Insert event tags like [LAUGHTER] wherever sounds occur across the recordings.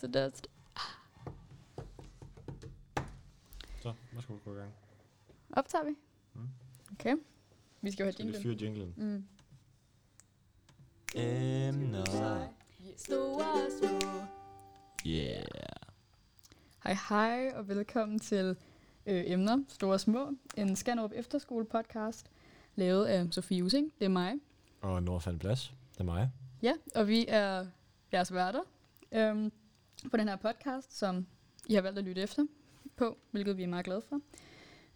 Så dust. Så, værsgo, gå i gang. Optager vi? Mm. Okay. Vi skal jo have Skal vi jinglen. fyre jinglen? Mm. Emner. Store og små. Yeah. Hej hej, og velkommen til øh, Emner, Store og Små, en Skanderup Efterskole podcast, lavet af Sofie Using, det er mig. Og Nordfald Plads. Det er mig. Ja, og vi er jeres værter øhm, på den her podcast, som I har valgt at lytte efter på, hvilket vi er meget glade for.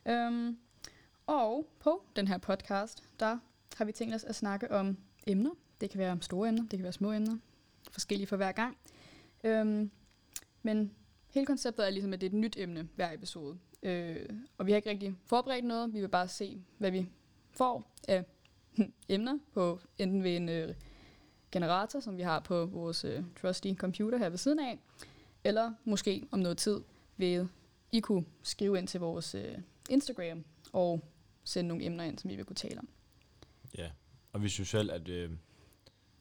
Øhm, og på den her podcast, der har vi tænkt os at snakke om emner. Det kan være om store emner, det kan være små emner, forskellige for hver gang. Øhm, men hele konceptet er ligesom, at det er et nyt emne hver episode. Øh, og vi har ikke rigtig forberedt noget, vi vil bare se, hvad vi får af [LAUGHS] emner på enten ved en øh, generator, som vi har på vores øh, trusty computer her ved siden af, eller måske om noget tid vil I kunne skrive ind til vores øh, Instagram og sende nogle emner ind, som I vil kunne tale om. Ja. Og vi synes selv, at øh,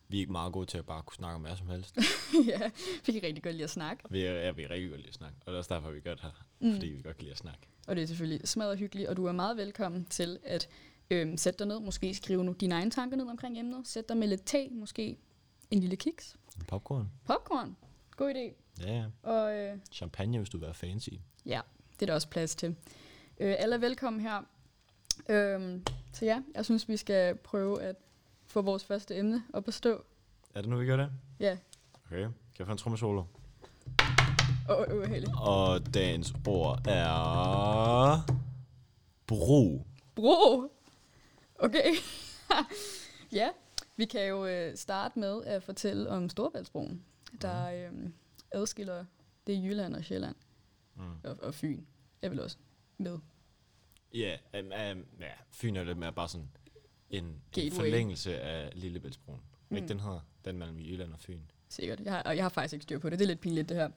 vi er ikke meget gode til at bare kunne snakke om hvad som helst. [LAUGHS] ja, vi kan rigtig godt lide at snakke. vi er, ja, vi er rigtig godt lide at snakke. Og det er også derfor, vi gør det her. Mm. Fordi vi godt kan lide at snakke. Og det er selvfølgelig smadret hyggeligt, og du er meget velkommen til at øhm, sætte dig ned, måske skrive nu dine egne tanker ned omkring emnet, sæt dig med lidt te, måske en lille kiks, Popcorn. popcorn, god idé, Ja, ja. og øh, Champagne, hvis du vil være fancy. Ja, det er der også plads til. Øh, alle er velkommen her. Øhm, så ja, jeg synes, vi skal prøve at få vores første emne op at stå. Er det nu, vi gør det? Ja, Okay. Kan jeg få en trommesolo? og oh, uheldigt. Og dagens ord er... Bro. Bro! Okay. [LAUGHS] ja, vi kan jo øh, starte med at fortælle om Storbæltsbroen, der øh, adskiller det Jylland og Sjælland Mm. og, og Fyn. Er vel også med. Ja, um, um, ja, Fyn er det med bare sådan en, en forlængelse af Lillebæltsbroen. Mm. Ikke den hedder, den mellem Jylland og Fyn, Sikkert. Jeg har, og jeg har faktisk ikke styr på det. Det er lidt pinligt, det her.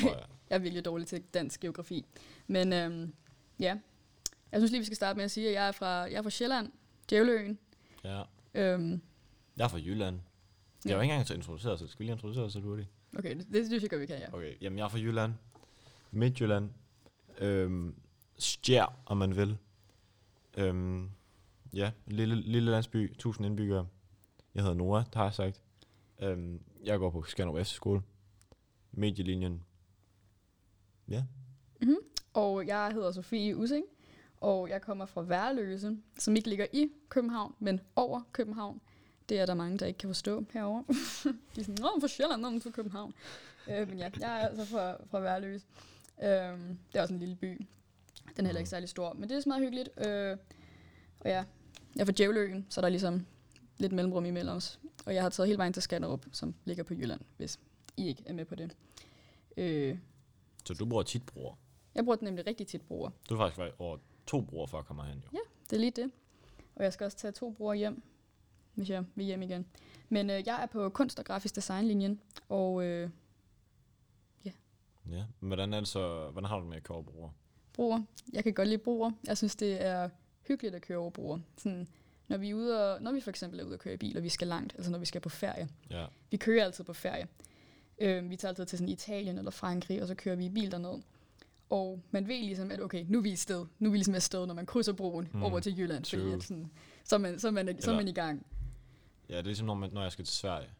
tror jeg. [LAUGHS] Jeg er virkelig dårlig til dansk geografi. Men øhm, ja, jeg synes lige, vi skal starte med at sige, at jeg er fra, jeg er fra Sjælland, Djævleøen. Ja. Øhm, Jeg er fra Jylland. Jeg Ja. har ikke engang så introduceret, så skal vi lige introducere så hurtigt. okay, det, det synes jeg godt, vi kan, ja. Okay, jamen jeg er fra Jylland. Midtjylland. Øhm, Stjær, om man vil. Øhm, ja, lille, lille landsby, 1000 indbyggere. Jeg hedder Nora, det har jeg sagt. Øhm, jeg går på Skanderup skole. Medielinjen. Ja, Mm-hmm. Og jeg hedder Sofie Using, og jeg kommer fra Værløse, som ikke ligger i København, men over København. Det er der mange, der ikke kan forstå herovre. [LAUGHS] De er sådan, nå, fra Sjælland, nå, men fra København. Øh, men ja, jeg er altså fra, fra Værløse. Øhm, det er også en lille by. Den er heller ikke særlig stor, men det er så meget hyggeligt. Øh, og ja, jeg er fra Djævleøen, så der er ligesom lidt mellemrum imellem os. Og jeg har taget hele vejen til Skanderup, som ligger på Jylland, hvis I ikke er med på det. Øh, så du bruger tit bror. jeg bruger den nemlig rigtig tit bruger. Du har faktisk over to bror for at komme herhen, jo. Det er lige det. Og jeg skal også tage to bror hjem, hvis jeg vil hjem igen. Men øh, jeg er på kunst- og grafisk designlinjen, og øh, Ja. Men hvordan er det så, hvordan har du det med at køre over broer? broer. Jeg kan godt lide broer. Jeg synes, det er hyggeligt at køre over broer. Sådan, når vi er ude og, når vi for eksempel er ude at køre i bil, og vi skal langt, altså når vi skal på ferie. Ja. Vi kører altid på ferie. Øh, vi tager altid til sådan Italien eller Frankrig, og så kører vi i bil derned. Og man ved ligesom, at okay, nu er vi i sted. Nu er vi ligesom afsted, når man krydser broen Mm. over til Jylland. Fordi True. at sådan, så, er man, så, er man, så er man i gang. Ja, det er ligesom, når, man, når jeg skal til Sverige,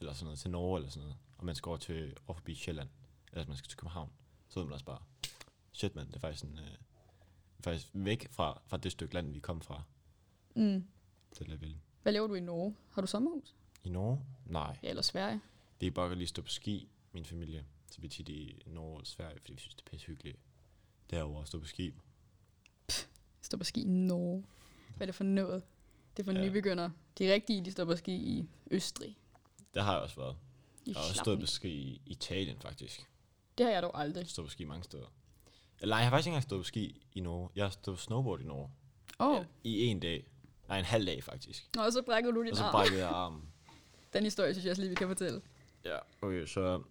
eller sådan noget, til Norge eller sådan noget, og man skal over til over forbi Sjælland, eller man skal til København, så ved man også bare, shit man, det er faktisk, en, øh, faktisk væk fra, fra det stykke land, vi kom fra. Mm. Det er vildt. Hvad laver du i Norge? Har du sommerhus? I Norge? Nej. Ja, eller Sverige? Vi er bare godt lige stå på ski, min familie. Så vi er tit i Norge og Sverige, fordi vi synes, det er pisse hyggeligt derovre at stå på ski. Stå på ski i Norge. Hvad er det for noget? Det er for Ja. ja. nybegynder. De rigtige, de står på ski i Østrig. Der har jeg også været. I Jeg har også stået på ski i Italien, faktisk. Det har jeg dog aldrig. Stået på ski mange steder. Eller jeg har faktisk ikke engang stået på ski i Norge. Jeg har stået på snowboard i Norge. Oh. I en dag. Nej, en halv dag faktisk. Nå, og så brækker du din Og så arm. brækkede jeg armen. [LAUGHS] Den historie synes jeg også lige, vi kan fortælle. Ja, okay, så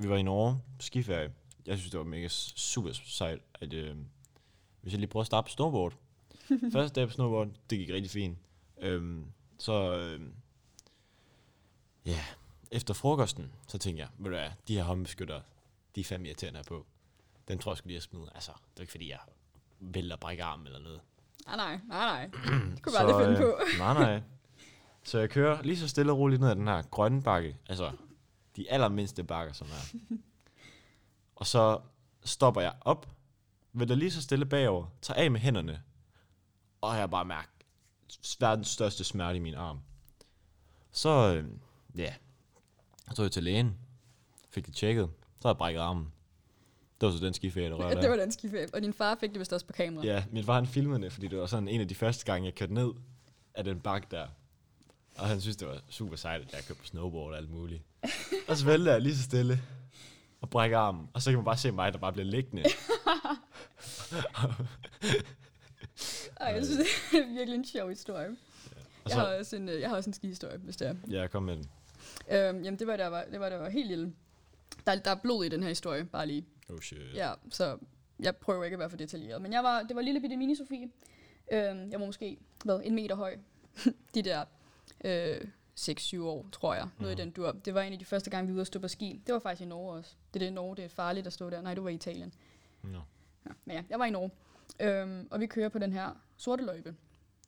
vi var i Norge på skiferie. Jeg synes, det var mega super sejt, at øh, hvis jeg lige prøver at starte på snowboard. [LAUGHS] Første dag på snowboard, det gik rigtig fint. Øhm, så, øh, ja, efter frokosten, så tænkte jeg, ved du hvad, de her håndbeskytter, de er fandme irriterende her på. Den tror jeg skulle lige at smide. Altså, det er ikke fordi, jeg vælter brække arm eller noget. Nej, nej, nej, nej. [CLEARS THROAT] Det kunne vi aldrig finde på. øh, nej, nej. Så jeg kører lige så stille og roligt ned ad den her grønne bakke. Altså, de allermindste bakker, som er. [LAUGHS] og så stopper jeg op, vælter lige så stille bagover, tager af med hænderne, og jeg bare mærker verdens største smerte i min arm. Så, øh, ja, så tog jeg til lægen, fik det tjekket, så har jeg brækket armen. Det var så den skiferie, der rørte Ja, [LAUGHS] det var den skiferie. Og din far fik det vist også på kamera. Ja, min far han filmede det, fordi det var sådan en af de første gange, jeg kørte ned af den bakke der. Og han synes, det var super sejt, at jeg kørte på snowboard og alt muligt. og så vælter jeg lige så stille og brækker armen. Og så kan man bare se mig, der bare bliver liggende. Ej, jeg synes, det er virkelig en sjov historie. Og Jeg så, har også en, øh, jeg har også en skihistorie, hvis det er. ja, kom med den. Øhm, jamen, det var, jeg var, det var, jeg var helt lille. Der, der er blod i den her historie, bare lige. Oh shit. Ja, så jeg prøver ikke at være for detaljeret. Men jeg var, det var lille bitte mini Sofie. Øhm, jeg var måske, hvad, en meter høj. [LAUGHS] de der øh, 6-7 år, tror jeg. Noget Mhm. i den dur. Det var en af de første gange, vi var ude at stå på ski. Det var faktisk i Norge også. Det er det Norge, det er farligt at stå der. Nej, du var i Italien. No. Ja, men ja, jeg var i Norge. Øhm, og vi kører på den her sorte løjpe.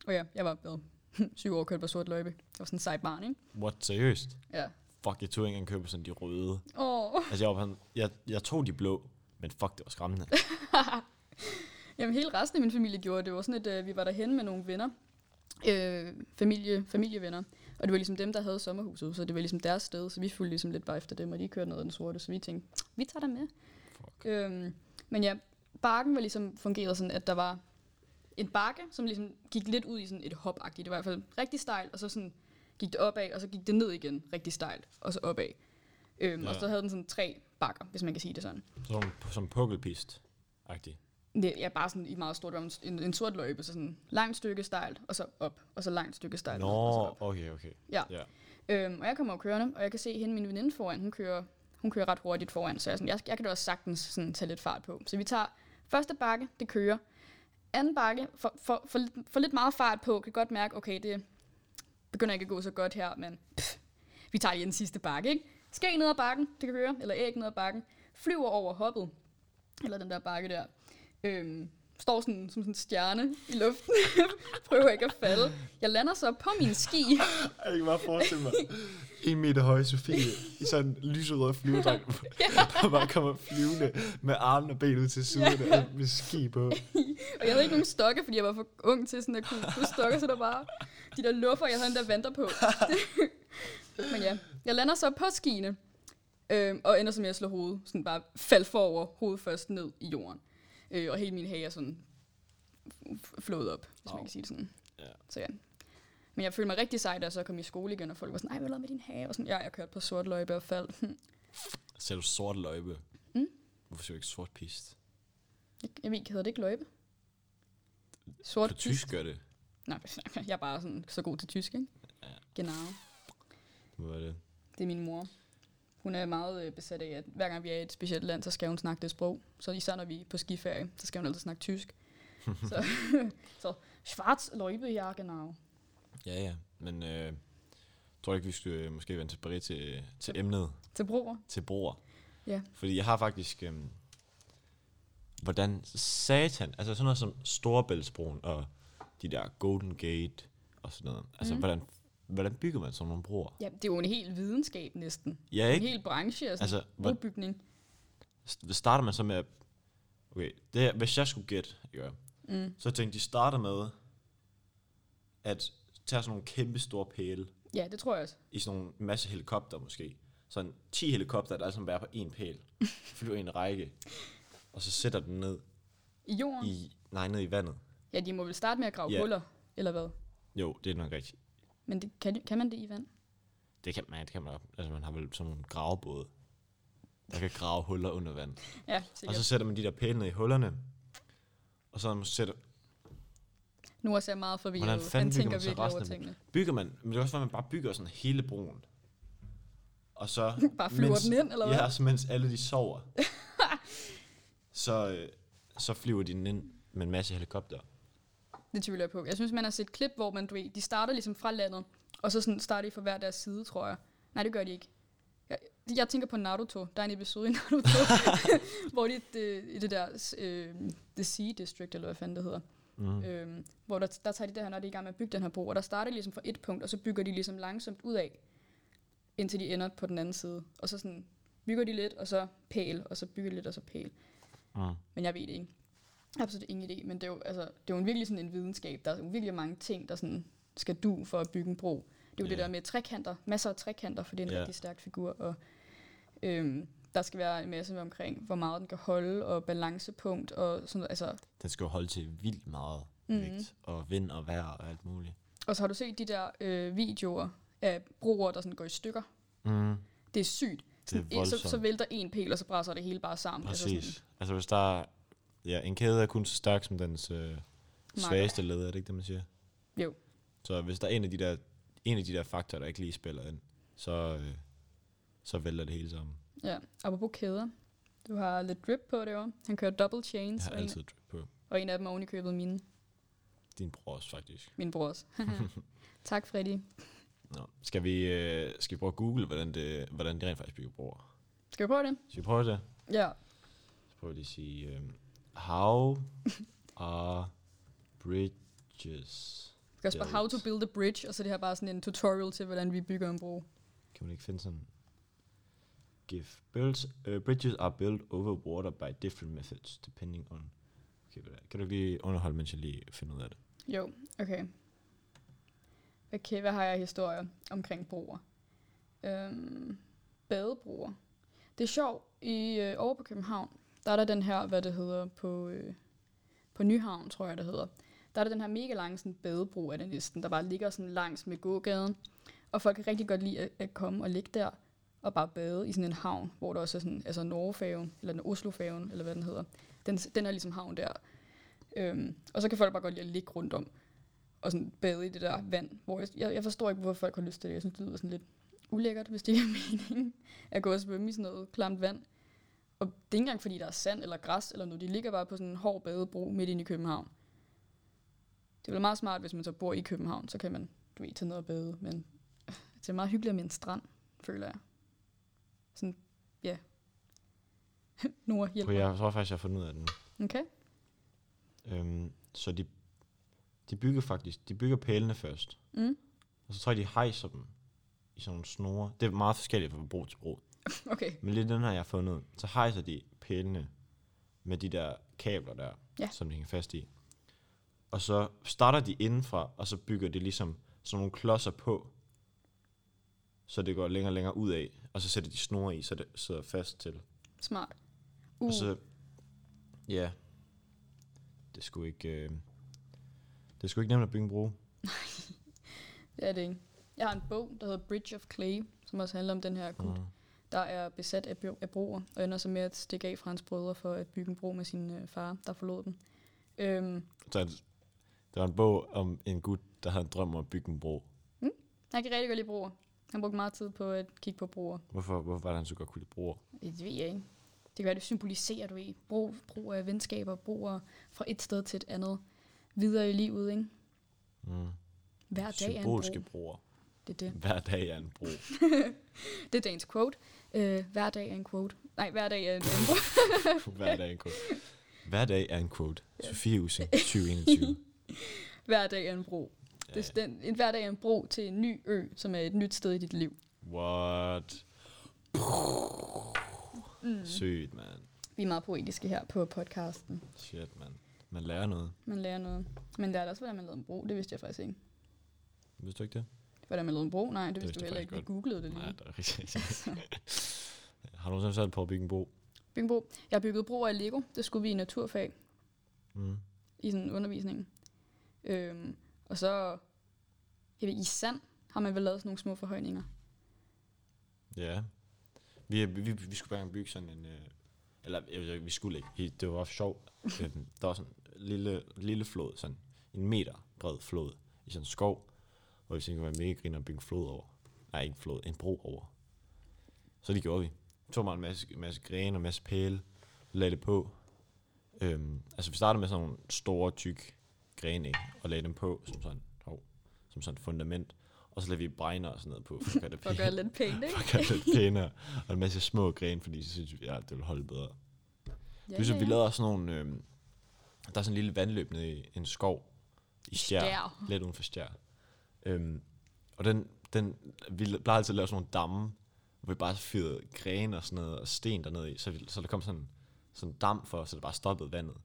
Og ja, jeg var hvad, [LAUGHS] syv år kørt på sort løjpe. Jeg var sådan en sej barn, ikke? What, seriøst? Ja. Fuck, jeg tog ikke engang købe sådan de røde. Åh. Altså, jeg, var sådan, jeg, jeg tog de blå, men fuck, det var skræmmende. [LAUGHS] Jamen, hele resten af min familie gjorde det. Det var sådan, at øh, vi var derhen med nogle venner. Øh, familie, familievenner. Og det var ligesom dem, der havde sommerhuset, så det var ligesom deres sted. Så vi fulgte ligesom lidt bare efter dem, og de kørte noget af den sorte. Så vi tænkte, vi tager dig med. Fuck. Øhm, men ja, bakken var ligesom fungeret sådan, at der var en bakke, som ligesom gik lidt ud i sådan et hopagtigt. Det var i hvert fald rigtig stejlt, og så sådan gik det opad, og så gik det ned igen rigtig stejlt, og så opad. Øhm, ja. Og så havde den sådan tre bakker, hvis man kan sige det sådan. Som, som pukkelpist-agtig. Det er bare sådan i meget stort, en, en, en sort løjpe, så sådan langt stykke stejlt, og så op, og så langt stykke stejlt, Nå, og så op. okay, okay. Ja. ja. Øhm, og jeg kommer jo kørende, og jeg kan se hende, min veninde foran, hun kører, hun kører ret hurtigt foran, så jeg, sådan, jeg, jeg kan da også sagtens sådan, tage lidt fart på. Så vi tager første bakke, det kører. Anden bakke, for, for, for, lidt- for lidt meget fart på, kan godt mærke, okay, det begynder ikke at gå så godt her, men pff, vi tager lige den sidste bakke, ikke? Skæg ned ad bakken, det kan køre, eller æg ned ad bakken, flyver over hoppet, eller den der bakke der, øhm, står sådan, som sådan en stjerne i luften, [LAUGHS] prøver ikke at falde. Jeg lander så på min ski, [LAUGHS] Jeg kan bare forestille mig en meter høje Sofie i sådan en lyserød flyverdragt, der bare kommer flyvende med armene og ben ud til siden Ja. og med ski på. [LAUGHS] Og jeg havde ikke nogen stokke, fordi jeg var for ung til sådan at kunne, kunne stokke, så der bare de der luffer, jeg den der vanter på. Men ja, jeg lander så på skiene, øhm, og ender som jeg slår hovedet, sådan bare fald forover, hovedet først ned i jorden. Øh, og hele min hage er sådan flået op, hvis man Au. kan sige det sådan. Ja. Så ja. Men jeg følte mig rigtig sej, da jeg så kom i skole igen, og folk var sådan, ej, hvad lavede med din hage? Og sådan, ja, jeg kørte på sort løjpe og faldt. [LAUGHS] Ser du sort løjpe? Mm. Hvorfor siger du ikke sort pist? jeg, jeg ved ikke, hedder det ikke løjpe? Sort På pist. tysk gør det. Nej, [LAUGHS] jeg er bare sådan så god til tysk, ikke? Ja. Genau. Hvad er det? Det er min mor. Hun er meget øh, besat af, at hver gang vi er i et specielt land, så skal hun snakke det sprog. Så især når vi er på skiferie, så skal hun altid snakke tysk. [LAUGHS] så, så schwarz løjpe, ja, genau. Ja, ja. Men øh, tror ikke, vi skulle øh, måske vende tilbage til, til emnet, Til broer. til broer? Ja. Fordi jeg har faktisk... Øh, hvordan satan... Altså sådan noget som Storebæltsbroen og de der Golden Gate og sådan noget. Altså, mm. hvordan, hvordan bygger man sådan nogle broer? Ja, det er jo en hel videnskab næsten. Ja, En ikke? hel branche Altså, en hvor, brobygning. st- starter man så med at... Okay, det, her- hvis jeg skulle gætte, ikke? Mm. så tænkte de starter med at tage sådan nogle kæmpe store pæle Ja, det tror jeg også. i sådan nogle masse helikopter måske. Sådan 10 helikopter, der alle sammen bærer på en pæl. [LAUGHS] Flyver i en række. Og så sætter den ned I jorden? i, nej, ned i vandet. Ja, de må vel starte med at grave Ja. huller, eller hvad? Jo, det er nok rigtigt. Men det, kan, kan man det i vand? Det kan man, det kan man op. Altså, man har vel sådan nogle gravebåde, der kan grave huller under vand. Ja, Og sikkert. så sætter man de der pæle ned i hullerne. Og så sætter, Nu er jeg meget forvirret. Hvordan fanden Han bygger tænker man så over resten tingene. bygger man, men det er også, at man bare bygger sådan hele broen. Og så... [LAUGHS] Bare flyver den ind, eller hvad? Ja, så mens alle de sover. [LAUGHS] så, øh, så flyver de den ind med en masse helikopter. Det tvivler jeg på. Jeg synes, man har set klip, hvor man, du ved, de starter ligesom fra landet, og så sådan starter de fra hver deres side, tror jeg. Nej, det gør de ikke. jeg tænker på Naruto. Der er en episode i [LAUGHS] Naruto, [LAUGHS] hvor de det, i det der øh, The Sea District, eller hvad fanden det hedder, Mm. Øhm, hvor der, der tager de der her, når de er i gang med at bygge den her bro, og der starter de ligesom fra et punkt, og så bygger de ligesom langsomt ud af, indtil de ender på den anden side. Og så sådan bygger de lidt, og så pæl, og så bygger de lidt, og så pæl. Mm. Men jeg ved det ikke. Absolut ingen idé, men det er jo, altså, det er jo virkelig sådan en videnskab. Der er jo virkelig mange ting, der sådan skal du for at bygge en bro. Det er jo Ja. det der med trekanter, masser af trekanter, for det er en Ja. rigtig stærk figur, og øhm, der skal være en masse omkring, hvor meget den kan holde, og balancepunkt, og sådan noget. Altså, Den skal jo holde til vildt meget Mhm. vægt, og vind og vejr og alt muligt. Og så har du set de der øh, videoer af broer, der sådan går i stykker. Mm. Det er sygt. Sådan, Det er så, så vælter en pæl, og så brænder det hele bare sammen. Præcis. Altså hvis der er, ja, en kæde er kun så stærk som dens øh, svageste led, er det ikke det, man siger? Jo. Så hvis der er en af de der, en af de der faktorer, der ikke lige spiller ind, så, øh, så vælter det hele sammen. Ja, apropos kæder. Du har lidt drip på det også. Han kører double chains, Jeg har og en, altid drip på. og en af dem er oven i købet mine. Din bror også, faktisk. Min brors. [LAUGHS] [LAUGHS] tak, Freddy. Nå. Skal, vi, øh, skal vi prøve at google, hvordan det, hvordan det rent faktisk bygger broer? Skal vi prøve det? Skal vi prøve det? Ja. Så prøver jeg lige at sige, øh, how are bridges? Vi skal også bare how to build a bridge, og så er det her bare sådan en tutorial til, hvordan vi bygger en bro. Kan man ikke finde sådan? Give builds, uh, bridges are built over water by different methods, depending on... Okay, hvad er det? kan du ikke lige underholde, mens jeg lige finder ud af det? Jo, okay. Okay, hvad har jeg af historier omkring broer? Øhm, badebroer. Det er sjovt, i øh, over på København, der er der den her, hvad det hedder, på, øh, på Nyhavn, tror jeg det hedder. Der er der den her mega lange sådan, badebro af det næsten, der bare ligger sådan langs med gågaden. Og folk kan rigtig godt lide at, at komme og ligge der og bare bade i sådan en havn, hvor der også er sådan, altså Norgefaven, eller den Oslofærgen, eller hvad den hedder. Den, den er ligesom havn der. Øhm, og så kan folk bare godt lide at ligge rundt om og sådan bade i det der vand, hvor jeg, jeg, jeg forstår ikke, hvorfor folk har lyst til det. Jeg synes, det lyder sådan lidt ulækkert, hvis det ikke er [LAUGHS] meningen at gå og svømme i sådan noget klamt vand. Og det er ikke engang, fordi der er sand eller græs eller noget. De ligger bare på sådan en hård badebro midt inde i København. Det er vel meget smart, hvis man så bor i København, så kan man, du ved, tage ned og bade. Men [LAUGHS] det er meget hyggeligt med en strand, føler jeg. Sådan, ja. [LAUGHS] Nora, hjælp mig. jeg tror faktisk, jeg har fundet ud af den. Okay. Øhm, så de, de bygger faktisk, de bygger pælene først. Mm. Og så tror jeg, de hejser dem i sådan nogle snore. Det er meget forskelligt fra bro til bro. [LAUGHS] Okay. Men lidt den her, jeg har fundet. Så hejser de pælene med de der kabler der, Ja. som de hænger fast i. Og så starter de indenfra, og så bygger de ligesom sådan nogle klodser på, så det går længere og længere ud af. Og så sætter de snore i, så det sidder fast til. Smart. Uh. Og så, ja, det skulle ikke, øh, det skulle ikke nemt at bygge en bro. [LAUGHS] det er det ikke. Jeg har en bog, der hedder Bridge of Clay, som også handler om den her gut, Mm. Der er besat af, bro- af broer, og ender så med at stikke af fra hans brødre for at bygge en bro med sin øh, far, der forlod dem. Øhm, Så der var en bog om en gut, der havde en drøm om at bygge en bro. han kan rigtig godt lide broer. Han brugte meget tid på at kigge på broer. Hvorfor, hvorfor var det, han så godt kunne lide broer? Det ved jeg ikke. Det kan være, det symboliserer, du ved. Bro, broer af venskaber, broer fra et sted til et andet. Videre i livet, ikke? Mm. Hver dag er en bro. broer. Det er det. Hver dag er en bro. [LAUGHS] Det er dagens quote. Øh, hver dag er en quote. Nej, hver dag er en, en bro. [LAUGHS] Hver dag er en quote. Hver dag er en quote. Sofie Ussing, [LAUGHS] 2021. hver dag er en bro. Ja. Det, er den, en hver dag er en bro til en ny ø, som er et nyt sted i dit liv. What? Mm. Sygt, mand. Vi er meget poetiske her på podcasten. Shit, mand. Man lærer noget. Man lærer noget. Men lærte også, hvordan man lavede en bro. Det vidste jeg faktisk ikke. Vidste du ikke det? Hvordan man lavede en bro? Nej, det, Det vidste du heller ikke. Vi googlede det lige. Nej, det er rigtigt. [LAUGHS] Har du nogensinde på at bygge en bro? Bygge en bro. Jeg har bygget broer i Lego. Det skulle vi i naturfag Mm. i sådan undervisningen. Øhm, og så jeg ved, i sand har man vel lavet sådan nogle små forhøjninger. Ja. Vi, vi, vi, skulle bare bygge sådan en... Øh, eller ikke, vi skulle ikke. Det var sjovt. Øhm, der var sådan en lille, lille flod, sådan en meter bred flod i sådan en skov, hvor vi tænkte, det var mega griner at bygge en flod over. Nej, ikke en flod, en bro over. Så det gjorde vi. Vi tog bare en masse, masse grene og en masse pæle, lagde det på. Øhm, altså vi startede med sådan nogle store, tyk grene, ikke? og lagde dem på som sådan, hov, som sådan et fundament. Og så lader vi bregner og sådan noget på, for at gøre det For at gøre lidt pænt, ikke? [LAUGHS] for at gøre det lidt pænere. Og en masse små grene, fordi så synes vi, ja, det vil holde bedre. Ja, Ja, vi lavede også nogle, øh, der er sådan en lille vandløb nede i en skov i Stjær, Stjær. lidt uden for Stjær. Øhm, og den, den, vi plejer altid at lave sådan nogle damme, hvor vi bare fyrede grene og sådan noget, og sten dernede i, så, vi, så der kom sådan, sådan en dam for, så det bare stoppede vandet.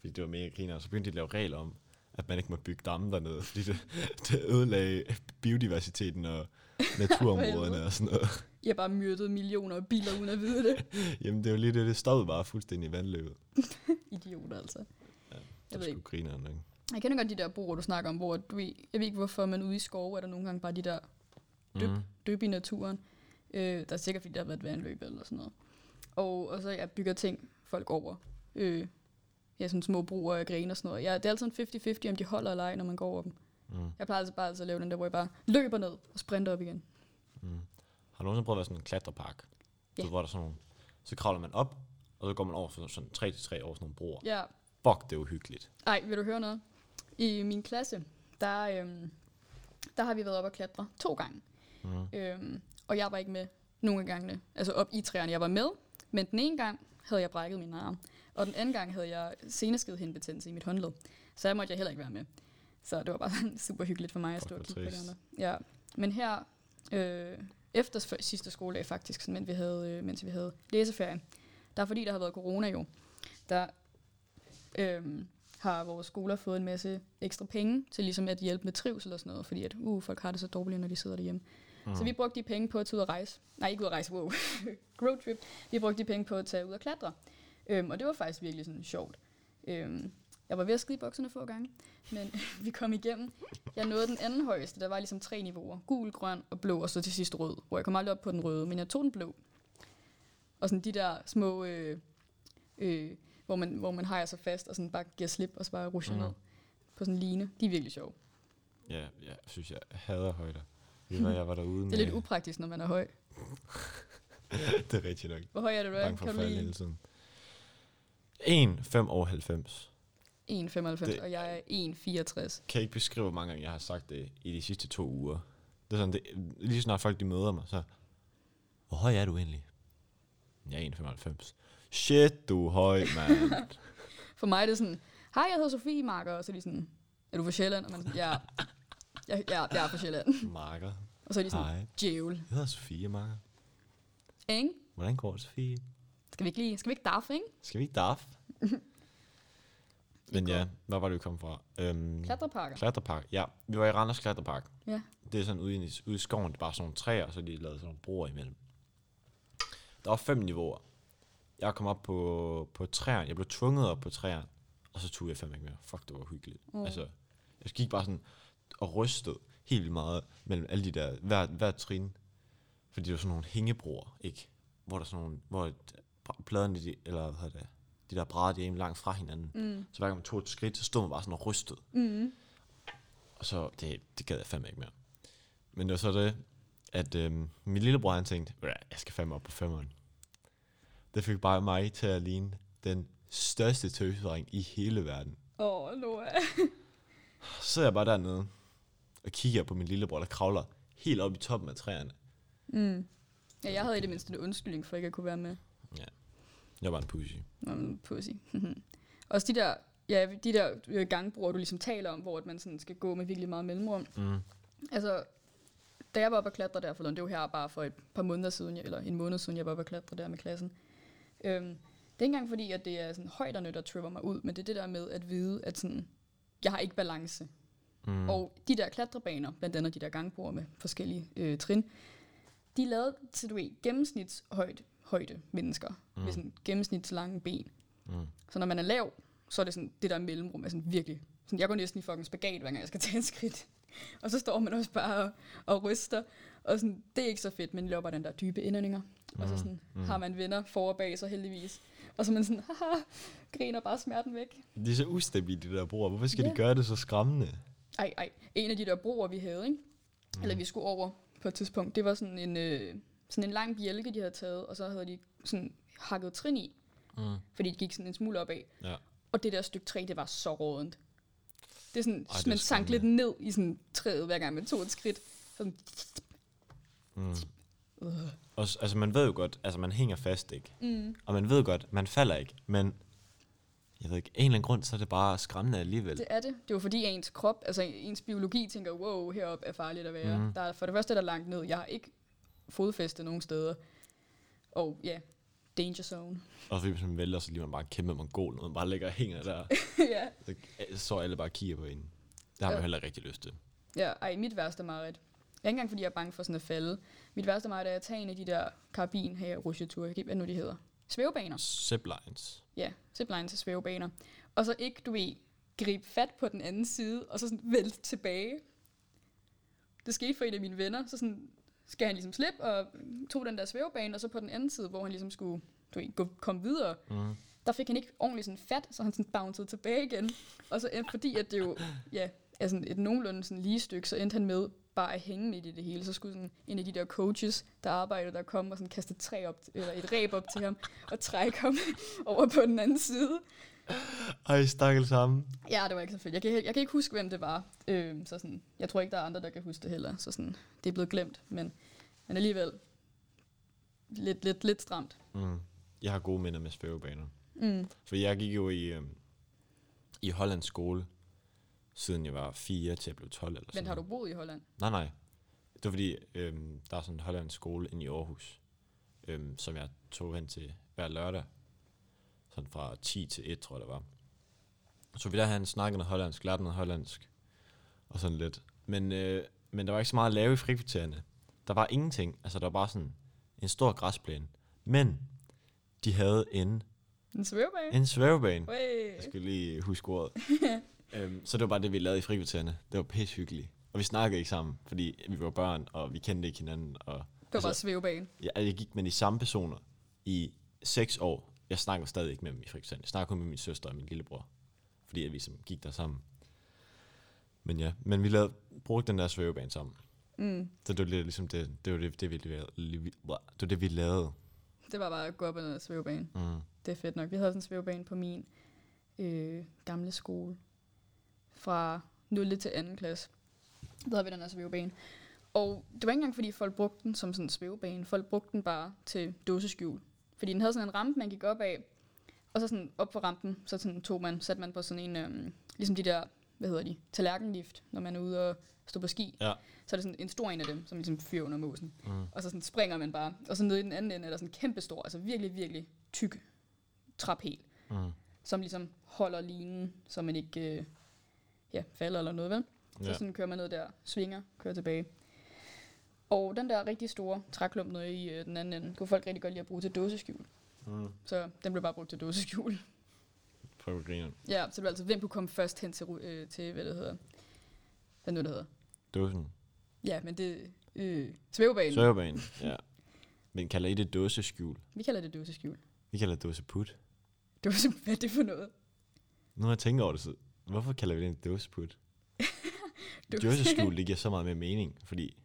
Fordi det var mega griner, og så begyndte de at lave regler om, at man ikke må bygge damme dernede, fordi det, det ødelagde biodiversiteten og [LAUGHS] naturområderne og sådan noget. Har bare myrdet millioner af biler uden at vide det. [LAUGHS] Jamen det var lige det, det stoppede bare fuldstændig i vandløbet. [LAUGHS] Idioter, altså. Ja, Jeg Det ved var sgu grineren, ikke? Jeg kender godt de der broer, du snakker om, hvor du jeg ved ikke, hvorfor man ude i skove er der nogle gange bare de der Dyb. Mhm. dyb i naturen. Øh, der er sikkert, fordi der har været et vandløb eller sådan noget. Og, og så jeg bygger ting folk over. Øh, ja, sådan små broer af grene og sådan noget. Ja, det er altid en 50-50, om de holder eller ej, når man går over dem. Mm. Jeg plejer altså bare altid at lave den der, hvor jeg bare løber ned og sprinter op igen. Mm. Har du nogensinde prøvet at være sådan en klatrepark? Ja. Så, hvor der er sådan nogle, så kravler man op, og så går man over for sådan 3 til 3 over sådan nogle broer. Ja, Fuck, det er uhyggeligt. ej, vil du høre noget? I min klasse, der, øhm, der har vi været op og klatre to gange. Mm. Øhm, og jeg var ikke med nogle af gangene. Altså op i træerne. Jeg var med, men den ene gang havde jeg brækket min arm. Og den anden gang havde jeg seneskedhindbetændelse i mit håndled. Så jeg måtte jeg heller ikke være med. Så det var bare [LAUGHS] super hyggeligt for mig at stå og kigge på det andre. Ja. Men her, øh, efter sidste skoledag faktisk, sådan, mens, vi havde, øh, mens vi havde læseferie, der er fordi, der har været corona jo, der øh, har vores skoler fået en masse ekstra penge til ligesom at hjælpe med trivsel og sådan noget, fordi at, uh, folk har det så dårligt, når de sidder derhjemme. Mm. Så vi brugte de penge på at tage ud at rejse. Nej, ikke ud at rejse, wow. [LAUGHS] Roadtrip. Vi brugte de penge på at tage ud og klatre. Øhm, og det var faktisk virkelig sådan sjovt. Øhm, jeg var ved at skide i bukserne få gange, men [LAUGHS] vi kom igennem. Jeg nåede den anden højeste, der var ligesom tre niveauer. Gul, grøn og blå, og så til sidst rød. Hvor jeg kom aldrig op på den røde, men jeg tog den blå. Og sådan de der små, øh, øh, hvor, man, hvor man har sig fast, og sådan bare giver slip, og så bare rusher Mhm. ned på sådan en line. De er virkelig sjove. Ja, ja, jeg synes, jeg hader højder. Det var, jeg var derude [LAUGHS] Det med... er lidt upraktisk, når man er høj. [LAUGHS] det er rigtigt nok. Hvor høj er du, du er? Bange for Kan du lige hele tiden. 1, 5 over 90. 1,95, Det- og jeg er 1,64. Kan ikke beskrive, hvor mange gange jeg har sagt det i de sidste to uger. Det er sådan, det, lige snart folk de møder mig, så... Hvor høj er du egentlig? Jeg er 1,95. Shit, du er høj, mand. [LAUGHS] For mig er det sådan, hej, jeg hedder Sofie Marker, og så er de sådan, er du fra Sjælland? Og man er sådan, ja, jeg, jeg, jeg er fra Sjælland. Marker. Og så er de sådan, Hej. djævel. Jeg hedder Sofie, Marker. Ikke? Hvordan går det, Sofie? Skal vi ikke lige, skal vi ikke daffe, ikke? Skal vi ikke daf? [LAUGHS] Men ja, hvor var det, vi kom fra? Øhm, Klatreparker. Klatrepark. Ja, vi var i Randers Klatrepark. Ja. Det er sådan ude i, ude i skoven, det er bare sådan nogle træer, og så har de lavet sådan nogle broer imellem. Der var fem niveauer. Jeg kom op på, på træerne. Jeg blev tvunget op på træerne, og så tog jeg fem ikke mere. Fuck, det var hyggeligt. Åh. Altså, jeg gik bare sådan og rystede helt vildt meget mellem alle de der, hver, hver trin. Fordi det var sådan nogle hængebroer, ikke? Hvor der er sådan nogle, hvor pladerne, de, eller hvad hedder det, de der brædder, de er langt fra hinanden. Mm. Så hver gang man tog et skridt, så stod man bare sådan og rystede. Mm. Og så, det, det gad jeg fandme ikke mere. Men det var så det, at øhm, min lillebror han tænkte, "Ved du hvad, jeg skal fandme op på femmeren. Det fik bare mig til at ligne den største tøsedreng i hele verden. Åh, oh, Noah. Så sidder jeg bare dernede og kigger på min lillebror, der kravler helt op i toppen af træerne. Mm. Ja, jeg havde i det mindste en undskyldning for ikke at kunne være med. Jeg var en pussy. Nå, men pussy. [LAUGHS] Også de der, ja, de der øh, gangbroer, du ligesom taler om, hvor man sådan skal gå med virkelig meget mellemrum. Mm. Altså, da jeg var oppe at klatre der forleden, det var her bare for et par måneder siden, eller en måned siden, jeg var oppe at klatre der med klassen. Øhm, det er ikke engang fordi, at det er sådan højderne, der tripper mig ud, men det er det der med at vide, at sådan, jeg har ikke balance. Mm. Og de der klatrebaner, blandt andet de der gangbroer med forskellige øh, trin, de er lavet til, du ved, gennemsnitshøjde højde mennesker, mm. med sådan gennemsnitslange ben. Mm. Så når man er lav, så er det sådan, det der mellemrum er sådan virkelig, sådan, jeg går næsten i fucking spagat, hver gang jeg skal [LAUGHS] tage en skridt. Og så står man også bare og, og ryster, og sådan, det er ikke så fedt, men laver bare den der dybe indåndinger. Mm. Og så sådan, mm. har man venner for og bag sig heldigvis. Og så man sådan, haha, griner bare smerten væk. De er så ustabile, de der broer. Hvorfor skal Ja. de gøre det så skræmmende? Ej, ej, en af de der broer, vi havde, ikke? Mm. eller vi skulle over på et tidspunkt, det var sådan en, øh, sådan en lang bjælke, de havde taget, og så havde de sådan hakket trin i, Mm. fordi det gik sådan en smule opad. Ja. Og det der stykke træ, det var så rådent. Det er sådan, Ej, det man sank lidt ned i sådan træet, hver gang man tog et skridt. Sådan, Mm. uh. Også, altså man ved jo godt, altså man hænger fast, ikke? mm. Og man ved godt, man falder ikke, men jeg ved ikke, en eller anden grund, så er det bare skræmmende alligevel. Det er det. Det er jo fordi ens krop, altså ens biologi tænker, wow, heroppe er farligt at være. Mm. Der er, for det første er der langt ned. Jeg har ikke fodfæste nogen steder. Og ja, danger zone. Og fordi hvis man vælter, så lige man bare en kæmpe mongol, når man bare ligger og hænger der. [LAUGHS] ja. Så så alle bare og kigger på en. Det har man Ja. heller ikke rigtig lyst til. ja, ej, mit værste mareridt. Ikke engang fordi jeg er bange for sådan at falde. Mit værste mareridt er at tage en af de der karabin her rusjeture, jeg kan hvad nu de hedder. Svævebaner. Ziplines. Ja, zipline til svævebaner. Og så ikke, du ved, gribe fat på den anden side, og så sådan vælte tilbage. Det skete for en af mine venner, så sådan skal han ligesom slippe, og tog den der svævebane, og så på den anden side, hvor han ligesom skulle du ved, gå, komme videre, Mm. der fik han ikke ordentligt sådan fat, så han sådan bouncede tilbage igen. Og så endte, fordi at det jo ja, er sådan et nogenlunde sådan lige stykke, så endte han med bare at hænge midt i det hele. Så skulle sådan en af de der coaches, der arbejdede, der kom og sådan kaste et, træ op, eller et ræb op til ham, og trække ham [LAUGHS] over på den anden side. Ej, stakkel sammen. Ja, det var ikke så fedt. Jeg kan, jeg kan ikke huske, hvem det var. Øh, så sådan, jeg tror ikke, der er andre, der kan huske det heller. Så sådan, det er blevet glemt, men, men alligevel lidt, lidt, lidt stramt. Mm. Jeg har gode minder med svævebaner. Mm. For jeg gik jo i, øhm, i Hollands skole, siden jeg var 4 til jeg blev 12 eller sådan Men har du boet i Holland? Nej, nej. Det var fordi, øhm, der er sådan en hollandsk skole inde i Aarhus, øhm, som jeg tog hen til hver lørdag. Sådan fra 10 til 1, tror jeg det var. Så vi der han snakkede noget hollandsk, lærte noget hollandsk, og sådan lidt. Men, øh, men der var ikke så meget at lave i frikvartererne. Der var ingenting. Altså, der var bare sådan en stor græsplæne. Men de havde en, En svævebane? en svævebane. Hey. Jeg skal lige huske ordet. [LAUGHS] øhm, så det var bare det, vi lavede i frikvartererne. Det var pissehyggeligt. Og vi snakkede ikke sammen, fordi vi var børn, og vi kendte ikke hinanden. Og, Det var bare svævebane. jeg, jeg gik med de samme personer i seks år. Jeg snakker stadig ikke med dem i frikvartererne. Jeg snakker kun med min søster og min lillebror. Fordi vi som gik der sammen. Men ja, men vi lavede, brugte den der svævebane sammen. Mm. Så det var lidt ligesom det, det var det, det, vi, lavede. det var det, vi lavede. Det var bare at gå op ad noget svævebane. Mm. Det er fedt nok. Vi havde sådan en svævebane på min øh, gamle skole. Fra 0. til 2. klasse. Der havde vi den her svævebane. Og det var ikke engang, fordi folk brugte den som sådan en svævebane. Folk brugte den bare til dåseskjul. Fordi den havde sådan en rampe, man gik op af. Og så sådan op på rampen, så sådan tog man, satte man på sådan en, øhm, ligesom de der, hvad hedder de, tallerkenlift, når man er ude og stå på ski. Ja. Så er det sådan en stor en af dem, som ligesom fyrer under måsen. Mm. Og så sådan springer man bare. Og så nede i den anden ende er der sådan en kæmpe stor, altså virkelig, virkelig tyk traphæl, Mm. som ligesom holder linen, så man ikke øh, ja, falder eller noget, vel? Så Ja. sådan kører man ned der, svinger, kører tilbage. Og den der rigtig store træklump nede i øh, den anden ende, kunne folk rigtig godt lide at bruge til dåseskjul. Mm. Så den blev bare brugt til dåseskjul. Prøv at grine. ja, så det var altså, hvem kunne komme først hen til, øh, til hvad det hedder. Hvad nu det hedder. Dåsen. Ja, men det øh, svævebanen. Serverbanen, [LAUGHS] ja. Men kalder I det dåseskjul? Vi kalder det dåseskjul. Vi kalder det dåseput. Dåse, hvad er det for noget? Nu har jeg tænkt over det, så hvorfor kalder vi det en dåseput? [LAUGHS] Dåse- Dåseskjul, det giver så meget mere mening, fordi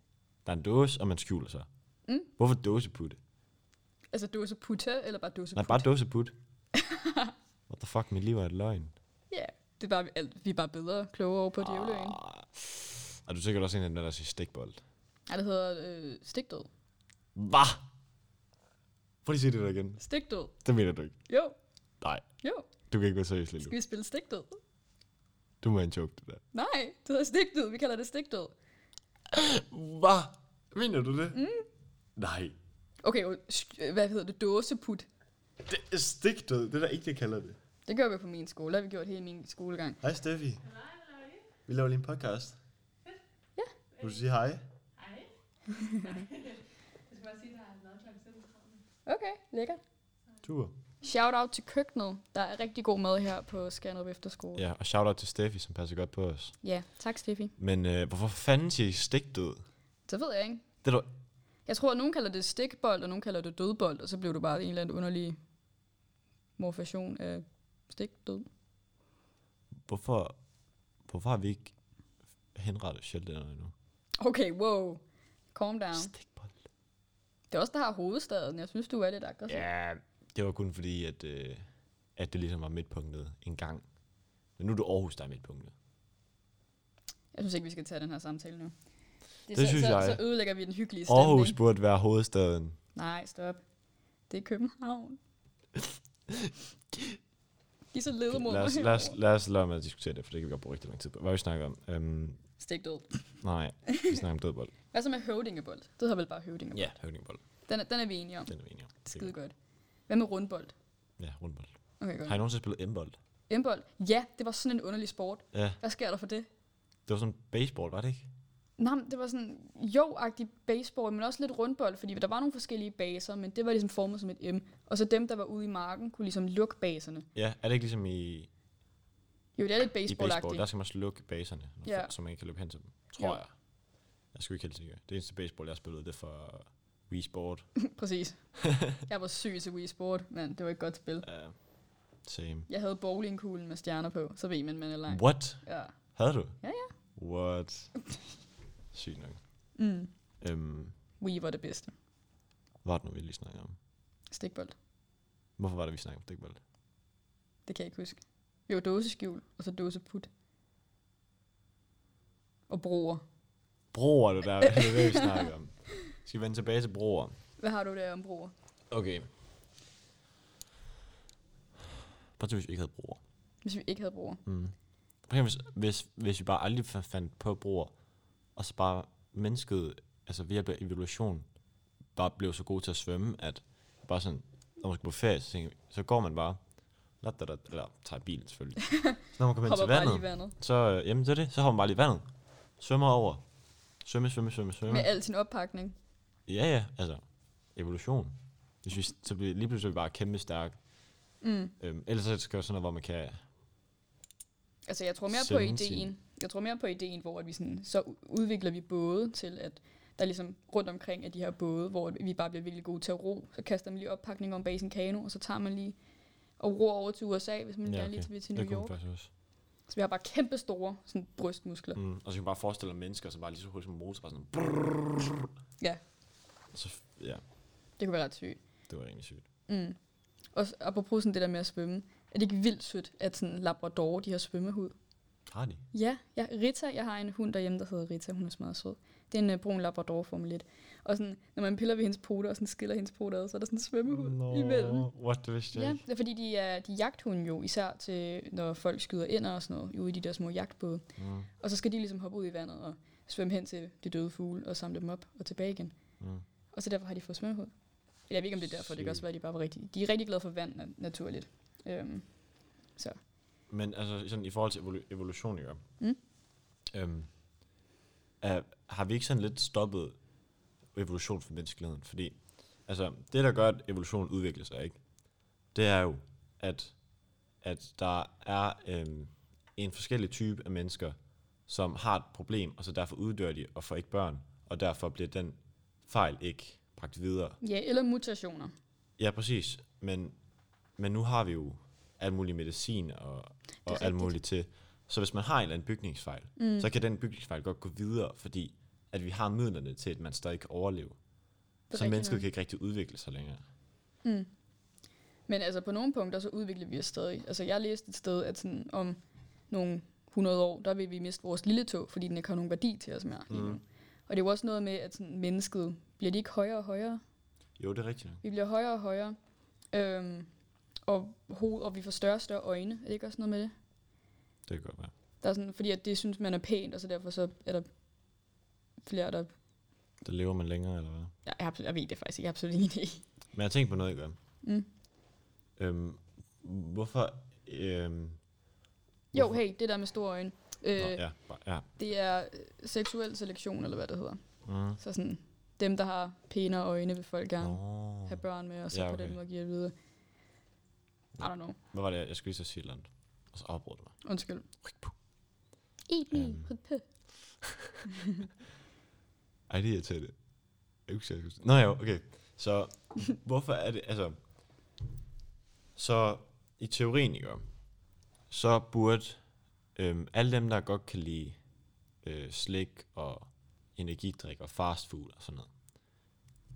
der er en dåse, og man skjuler sig. Mm. Hvorfor dåseput? Altså dåseputta, eller bare dåseput? Nej, bare dåseput. [LAUGHS] What the fuck, mit liv er et løgn. Ja, det er bare, alt, vi er bare bedre klogere over på. Ah. Er du sikkert også en af dem, der siger stikbold? Ja, det hedder øh, stikdød. Hvad? Prøv lige at sige det der igen. Stikdød. Det mener du ikke. Jo, Nej, jo. du kan ikke være seriøs lige Skal nu. vi spille stikdød? Du må en joke, det der. Nej, det hedder stikdød. Vi kalder det stikdød. Hvad? Mener du det? Mm. Nej. Okay, og sk- hvad hedder det? Dåseput. Det er stikdød. Det er der ikke, jeg kalder det. Det gør vi på min skole. Det har vi gjort hele min skolegang. Hej Steffi. Vi laver lige en podcast. Ja. Vil du sige hej? Hej. [LAUGHS] jeg skal bare sige, at der er mad klokken 17.30. Okay, lækkert. Tur. Shout out til køkkenet. Der er rigtig god mad her på Skanderup Efterskole. Ja, og shout out til Steffi, som passer godt på os. ja tak Steffi. Men øh, hvorfor fanden siger I stikdød? Så ved jeg ikke. Det er du... Jeg tror, at nogen kalder det stikbold, og nogen kalder det dødbold, og så blev det bare en eller anden underlig morfation af stikdød. Hvorfor, hvorfor har vi ikke henrettet Sheldon endnu? Okay, wow. Calm down. Stikbold. Det er også der har hovedstaden. Jeg synes, du er lidt aggressiv. Ja, det var kun fordi, at, øh, at det ligesom var midtpunktet en gang. Men nu er det Aarhus, der er midtpunktet. Jeg synes ikke, vi skal tage den her samtale nu. Det, Det så, synes så, jeg. Så ødelægger vi den hyggelige stemning. Aarhus burde være hovedstaden. Nej, stop. Det er København. De er så ledemod. Lad os, lad, os, lad os lade med at diskutere det, for det kan vi godt bruge rigtig lang tid på. Hvad vi snakker om? Um, Stik død. nej, vi snakker om dødbold. Hvad så med høvdingebold? Det hedder vel bare høvdingebold. Ja, høvdingbold. Den, er, den er vi enige om. Den er vi enige om. Skide godt. Hvad med rundbold? Ja, rundbold. Okay, godt. Har I nogensinde spillet M-bold? M-bold? Ja, det var sådan en underlig sport. Ja, Hvad sker der for det? det var sådan baseball, var det ikke? Nej, det var sådan jo-agtig baseball, men også lidt rundbold, fordi der var nogle forskellige baser, men det var ligesom formet som et M. Og så dem, der var ude i marken, kunne ligesom lukke baserne. Ja, er det ikke ligesom i, Jo, det er lidt i baseball? Der skal man slukke baserne, Ja. ja. så man ikke kan løbe hen til dem. Tror Jo. jeg. Jeg skulle ikke helt sikker. Det eneste baseball, jeg spillede, det er for Wii Sport. [LAUGHS] Præcis. [LAUGHS] jeg var syg til Wii Sport, men det var et godt spil. Uh, same. Jeg havde bowlingkuglen med stjerner på, så ved man, man er langt. What? Ja. Havde du? Ja, ja. What? [LAUGHS] Sygt nok. Mm. Øhm, Wii var det bedste. hvad var det nu, vi lige snakkede om? Stikbold. Hvorfor var det, vi snakkede om stikbold? Det kan jeg ikke huske. Jo, dåseskjul, og så dåseput. Og broer. Broer, det der, det er det, vi snakker om. Skal vi vende tilbage til broer? Hvad har du der om broer? Okay. Prøv at hvis vi ikke havde broer. Hvis vi ikke havde broer. Mm. Prøv hvis, hvis, hvis vi bare aldrig fa- fandt på broer, og så bare mennesket, altså ved hjælp af evolution, bare blev så god til at svømme, at bare sådan, når man skal på ferie, så, tænker, så går man bare, la, da, da, eller tager bilen selvfølgelig. [LAUGHS] så når man kommer ind til vandet, vandet. så, øh, jamen det er det, så hopper man bare lige i vandet. Svømmer over. Svømme, svømme, svømme, svømme. Med al sin oppakning. Ja, ja, altså, evolution. Hvis vi, så bliver lige pludselig bare kæmpe stærk. Mm. Øhm, ellers så skal det sådan noget, hvor man kan... Altså, jeg tror mere på sin- ideen. Jeg tror mere på ideen, hvor at vi sådan, så udvikler vi både til, at der er ligesom rundt omkring af de her både, hvor vi bare bliver virkelig gode til at ro. Så kaster man lige oppakning om bag sin kano, og så tager man lige og ror over til USA, hvis man Ja, ja, gerne okay. lige vil til det New man York. også. Så vi har bare kæmpe store sådan, brystmuskler. Mm. Og så kan man bare forestille dig mennesker, som bare lige så hurtigt som en motor, bare sådan... Brrrr. Ja. Så, ja, Det kunne være ret sygt. det var egentlig sygt. Mm. Og apropos sådan det der med at svømme. Er det ikke vildt sødt, at sådan Labrador, de har svømmehud? Har de? Ja, ja, Rita, jeg har en hund derhjemme, der hedder Rita, hun er smadret sød. Det er en uh, brun Labrador Formel 1. Og sådan, når man piller ved hendes poter og sådan skiller hendes poter ad, så er der sådan en svømmehud Nå, imellem. what, vidste jeg Ja, det er fordi, de er, de jagthunde jo, især til, når folk skyder ind og sådan noget, ude i de der små jagtbåde. Mm, Og så skal de ligesom hoppe ud i vandet og svømme hen til de døde fugle og samle dem op og tilbage igen. mm. Og så derfor har de fået svømmehud. Eller jeg ved ikke, om det er derfor, det kan også være, at de bare var rigtig... De er rigtig glade for vand na- naturligt. Øhm, så. Men altså, sådan i forhold til evolu- evolution, ikke? Mm. Øhm, er, har vi ikke sådan lidt stoppet evolution for menneskeligheden? Fordi, altså, det der gør, at evolution udvikler sig, ikke? Det er jo, at, at der er øhm, en forskellig type af mennesker, som har et problem, og så derfor uddør de og får ikke børn, og derfor bliver den fejl ikke bragt videre. Ja, eller mutationer. Ja, præcis. Men, men nu har vi jo alt muligt medicin og, og alt rigtigt. muligt til. Så hvis man har en eller anden bygningsfejl, mm. så kan den bygningsfejl godt gå videre, fordi at vi har midlerne til, at man stadig kan overleve. Er Så mennesket nok. kan ikke rigtig udvikle sig længere. Mm. Men altså på nogle punkter, så udvikler vi os stadig. Altså jeg læste et sted, at sådan om nogle 100 år, der vil vi miste vores lille tog, fordi den ikke har nogen værdi til os mere. Mm. Og det er jo også noget med, at sådan, mennesket, bliver de ikke højere og højere? Jo, det er rigtigt. Vi bliver højere og højere. Øhm, og, hoved, og vi får større og større øjne. Er det ikke også noget med det? Det kan godt være. Der er sådan, fordi at det synes man er pænt, og så derfor så er der flere, der... Der lever man længere, eller hvad? Jeg, jeg, jeg ved det faktisk ikke, jeg har absolut ingen idé. Men jeg tænker på noget, jeg gør. Mm. Øhm, hvorfor... Øhm, Jo, hvorfor- hey, det der med store øjne. Øh, Nå, ja, ja. Det er øh, seksuel selektion, eller hvad det hedder. Mm. Så sådan, dem, der har pænere øjne, vil folk gerne Nå. have børn med, og så Ja, på okay. den måde give det videre. I don't know. Hvad var det? Jeg skulle lige så sige et eller andet. Og så afbrød du mig. Undskyld. Me. Øhm. [LAUGHS] Ej, det er irriterende. Jeg kunne sige, Nå ja, okay. Så [LAUGHS] hvorfor er det, altså... Så i teorien, ikke? Så burde øhm, alle dem, der godt kan lide øh, slik og energidrik og fast food og sådan noget.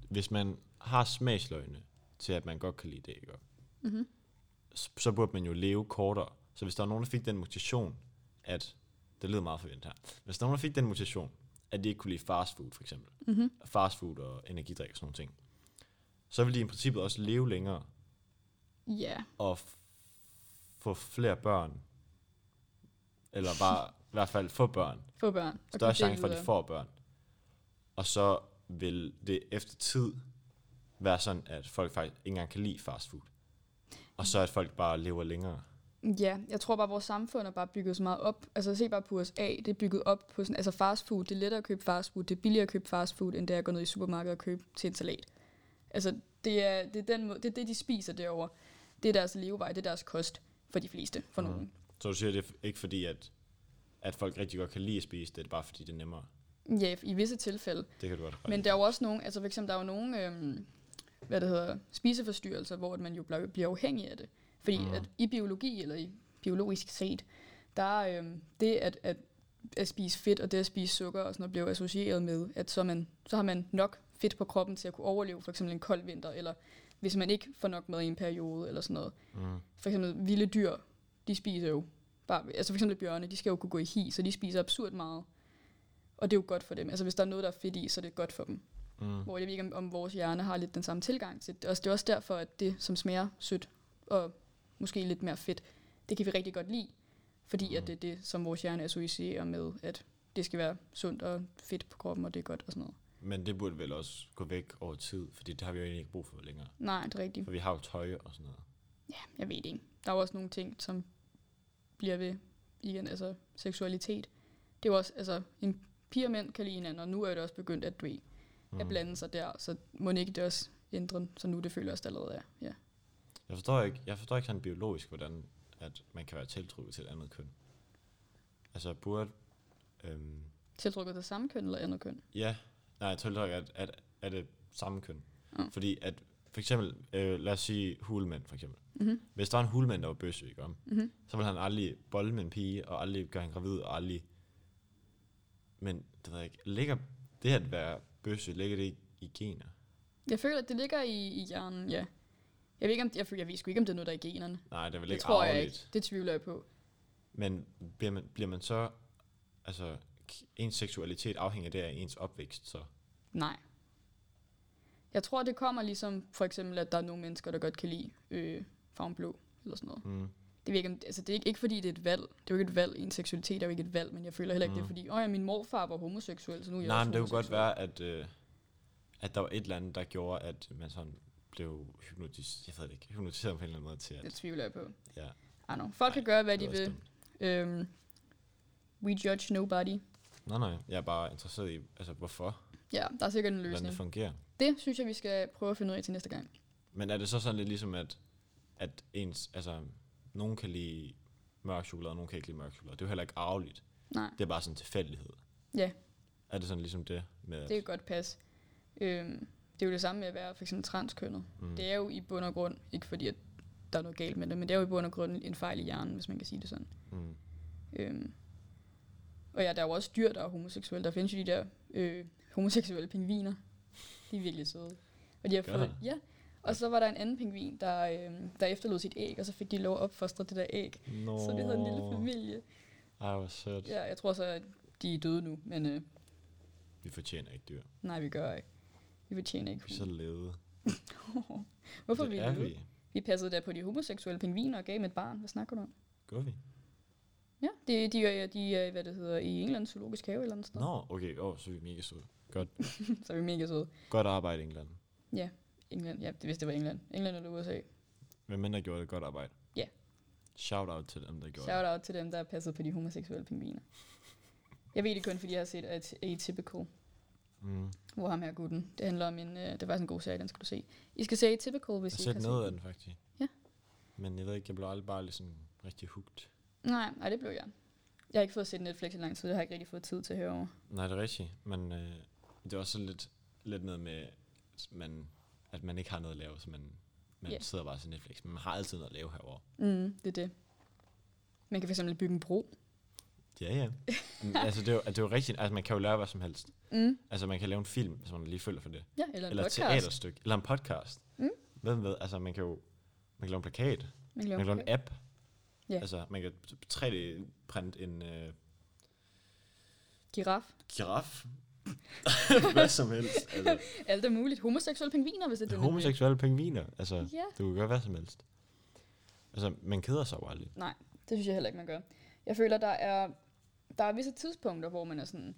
Hvis man har smagsløgne til, at man godt kan lide det, ikke? Mm-hmm. så, så burde man jo leve kortere. Så hvis der er nogen, der fik den mutation, at... Det lyder meget forventet her. Hvis der er nogen, der fik den mutation, at de ikke kunne lide fast food, for eksempel. Mm-hmm. Fast food og energidrik og sådan nogle ting. Så ville de i princippet også leve længere Ja, og f- få flere børn. Eller bare i hvert fald få børn. få børn. Større chance for, at de får børn. Og så vil det efter tid være sådan, at folk faktisk ikke engang kan lide fast food. Og så at folk bare lever længere. Ja, jeg tror bare, at vores samfund er bare bygget så meget op. Altså se bare på USA, det er bygget op på sådan, altså fast food, det er lettere at købe fast food, det er billigere at købe fast food, end det er at gå ned i supermarkedet og købe til en salat. Altså det er, det er, den måde, det, er det, de spiser derovre. Det er deres levevej, det er deres kost for de fleste, for Mhm. nogen. Så du siger, det er ikke fordi, at, at folk rigtig godt kan lide at spise det, det er bare fordi, det er nemmere. Ja, i visse tilfælde. Det kan du godt Men der er jo også nogle, altså for eksempel, der er jo nogle, øhm, hvad det hedder, spiseforstyrrelser, hvor man jo bliver, afhængig af det. Fordi mm. at i biologi, eller i biologisk set, der er øhm, det at, at, at spise fedt og det at spise sukker og sådan noget, bliver associeret med, at så, man, så har man nok fedt på kroppen til at kunne overleve for eksempel en kold vinter, eller hvis man ikke får nok mad i en periode, eller sådan noget. Mm. For eksempel vilde dyr, de spiser jo bare, altså for eksempel bjørne, de skal jo kunne gå i hi, så de spiser absurd meget. Og det er jo godt for dem. Altså hvis der er noget, der er fedt i, så er det godt for dem. Mm. Hvor jeg ved ikke, om, om vores hjerne har lidt den samme tilgang til det. Og det er også derfor, at det, som smager sødt og måske lidt mere fedt, det kan vi rigtig godt lide. Fordi mm. at det er det, som vores hjerne associerer med, at det skal være sundt og fedt på kroppen, og det er godt og sådan noget. Men det burde vel også gå væk over tid, fordi det har vi jo egentlig ikke brug for længere. Nej, det er rigtigt. For vi har jo tøj og sådan noget. Ja, jeg ved det ikke. Der er jo også nogle ting, som bliver ved igen, altså seksualitet. Det er jo også, altså en pige og mænd kan lide hinanden, og nu er det også begyndt at, du ved, Mm. at blande sig der, så må ikke det også ændre, så nu det føler også allerede er. Ja. Jeg forstår ikke, jeg forstår ikke sådan biologisk, hvordan at man kan være tiltrukket til et andet køn. Altså burde... Øhm, Tiltrukket til samme køn eller andet køn? ja, nej, jeg tror ikke, at, at, at det samme køn. Ja. Fordi at, for eksempel, øh, lad os sige hulmænd for eksempel. Mm-hmm. Hvis der var en hulmand, der var bøsse, ikke om, Mm-hmm. så ville han aldrig bolde med en pige, og aldrig gøre hende gravid, og aldrig... Men, det ved jeg ikke, ligger det at være bøsse, ligger det i, gener? Jeg føler, at det ligger i, i hjernen, ja. Jeg ved, ikke, om, jeg, føler, jeg ved sgu ikke, om det er noget, der er i generne. Nej, det er vel Det ikke tror jeg ikke. Det tvivler jeg på. Men bliver man, bliver man så, altså, ens seksualitet afhænger det af ens opvækst, så? Nej. Jeg tror, det kommer ligesom for eksempel, at der er nogle mennesker, der godt kan lide øh, farven blå, eller sådan noget. Mm. Det, jeg ikke, altså, det er ikke, ikke fordi, det er et valg. Det er jo ikke et valg. En seksualitet er jo ikke et valg, men jeg føler heller ikke, mm. det er Mm. fordi, åh ja, min morfar var homoseksuel, så nu er jeg Nej, men det kunne godt homoseksuel." være, at, øh, at der var et eller andet, der gjorde, at man sådan blev hypnotiseret, jeg ved det ikke, hypnotiseret på en eller anden måde til, Det at, tvivler jeg på. ja. I know. Folk kan gøre, hvad de det vil. Øhm, we judge nobody. Nej, nej, jeg er bare interesseret i, altså, hvorfor, Ja, der er sikkert en hvordan det løsning. fungerer. Det synes jeg, vi skal prøve at finde ud af til næste gang. Men er det så sådan lidt ligesom, at, at ens, altså, nogen kan lide mørk chokolade, og nogen kan ikke lide mørk chokolade. Det er jo heller ikke arveligt. Nej, Det er bare sådan en tilfældighed. Ja. Er det sådan ligesom det med, det kan godt passe. Øhm, det er jo det samme med at være for eksempel transkønnet. mm, Det er jo i bund og grund, ikke fordi at der er noget galt med det, men det er jo i bund og grund en fejl i hjernen, hvis man kan sige det sådan. mm, Øhm, og ja, der er jo også dyr, der er homoseksuelle. Der findes jo de der øh, homoseksuelle pingviner. De er virkelig søde. Og de har Gør fået, ja. Og så var der en anden pingvin, der, øh, der efterlod sit æg, og så fik de lov at opfostre det der æg. Nå. Så det havde en lille familie. Ej, hvor sødt. Ja, jeg tror så, at de er døde nu, men øh, Vi fortjener ikke dyr. nej, vi gør ikke. Vi fortjener ikke Vi er så lede. [LAUGHS] Hvorfor det vi er det? vi. Vi passede der på de homoseksuelle pingviner og gav dem et barn. Hvad snakker du om? Gør vi? Ja, de, de, er, de er, hvad det hedder, i England zoologisk have eller andet sted. Nå, okay. Åh, oh, så er vi mega søde. Godt, [LAUGHS] så er vi mega søde. godt arbejde, England. England, ja, det vidste det var England. England eller USA. Hvem end der gjorde det godt arbejde. Ja. Shout out til dem, der gjorde Shout out til dem, der passet på de homoseksuelle pingviner. Jeg ved det kun, fordi jeg har set At- Atypical. Mm. hvor ham her gutten. Det handler om en, øh, det var sådan en god serie, den skal du se. I skal se Atypical, hvis I har ikke set har noget af set den, faktisk. Ja. Men jeg ved ikke, jeg blev aldrig bare lige sådan rigtig hugt. Nej, nej, det blev jeg. Jeg har ikke fået set Netflix i lang tid, det har jeg ikke rigtig fået tid til herovre. Nej, det er rigtigt. Men øh, det er også lidt, lidt noget med, at man, at man ikke har noget at lave, så man, man Ja. sidder bare til Netflix. Men man har altid noget at lave herovre. Mm, det er det. Man kan fx bygge en bro. Ja, ja. [LAUGHS] Altså, det er, jo, det er jo rigtigt. Altså, man kan jo lære hvad som helst. Mm. Altså, man kan lave en film, hvis man lige føler for det. Ja, eller en Eller et podcast. teaterstykke. Eller en podcast. Mm. Hvem ved? Altså, man kan jo man kan lave en plakat. Man kan lave, Man kan lave en app. Ja. Altså, man kan 3D-printe en øh, giraf. giraf. [LAUGHS] hvad som helst. Altså, [LAUGHS] Alt er muligt. Homoseksuelle pingviner, hvis det er det, homoseksuelle pingviner. Altså, Ja. du kan gøre hvad som helst. Altså, man keder sig jo aldrig. Nej, det synes jeg heller ikke, man gør. Jeg føler, der er, der er visse tidspunkter, hvor man er sådan,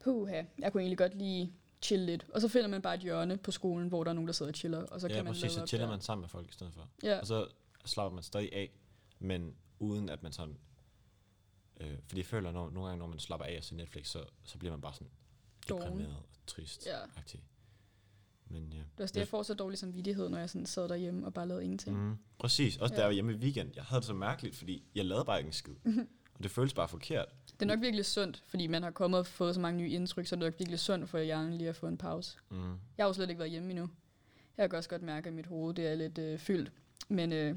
puha, jeg kunne egentlig godt lige chill lidt. Og så finder man bare et hjørne på skolen, hvor der er nogen, der sidder og chiller, og så ja, kan man præcis. Så chiller der. man sammen med folk i stedet for. Ja, Og så slapper man stadig af, men uden at man sådan... Øh, fordi jeg føler, når, nogle gange, når man slapper af og ser Netflix, så, så bliver man bare sådan deprimeret og trist. Ja. Aktiv. Men ja. det er også det, jeg får så dårlig samvittighed, når jeg sådan sad derhjemme og bare lavede ingenting. Mm, præcis. Også Ja. ja. der var hjemme i weekend. Jeg havde det så mærkeligt, fordi jeg lavede bare ikke en skid. [LAUGHS] og det føltes bare forkert. Det er nok virkelig sundt, fordi man har kommet og fået så mange nye indtryk, så er det nok virkelig sundt for hjernen lige at få en pause. Mm. Jeg har jo slet ikke været hjemme endnu. Jeg kan også godt mærke, at mit hoved det er lidt øh, fyldt. Men øh,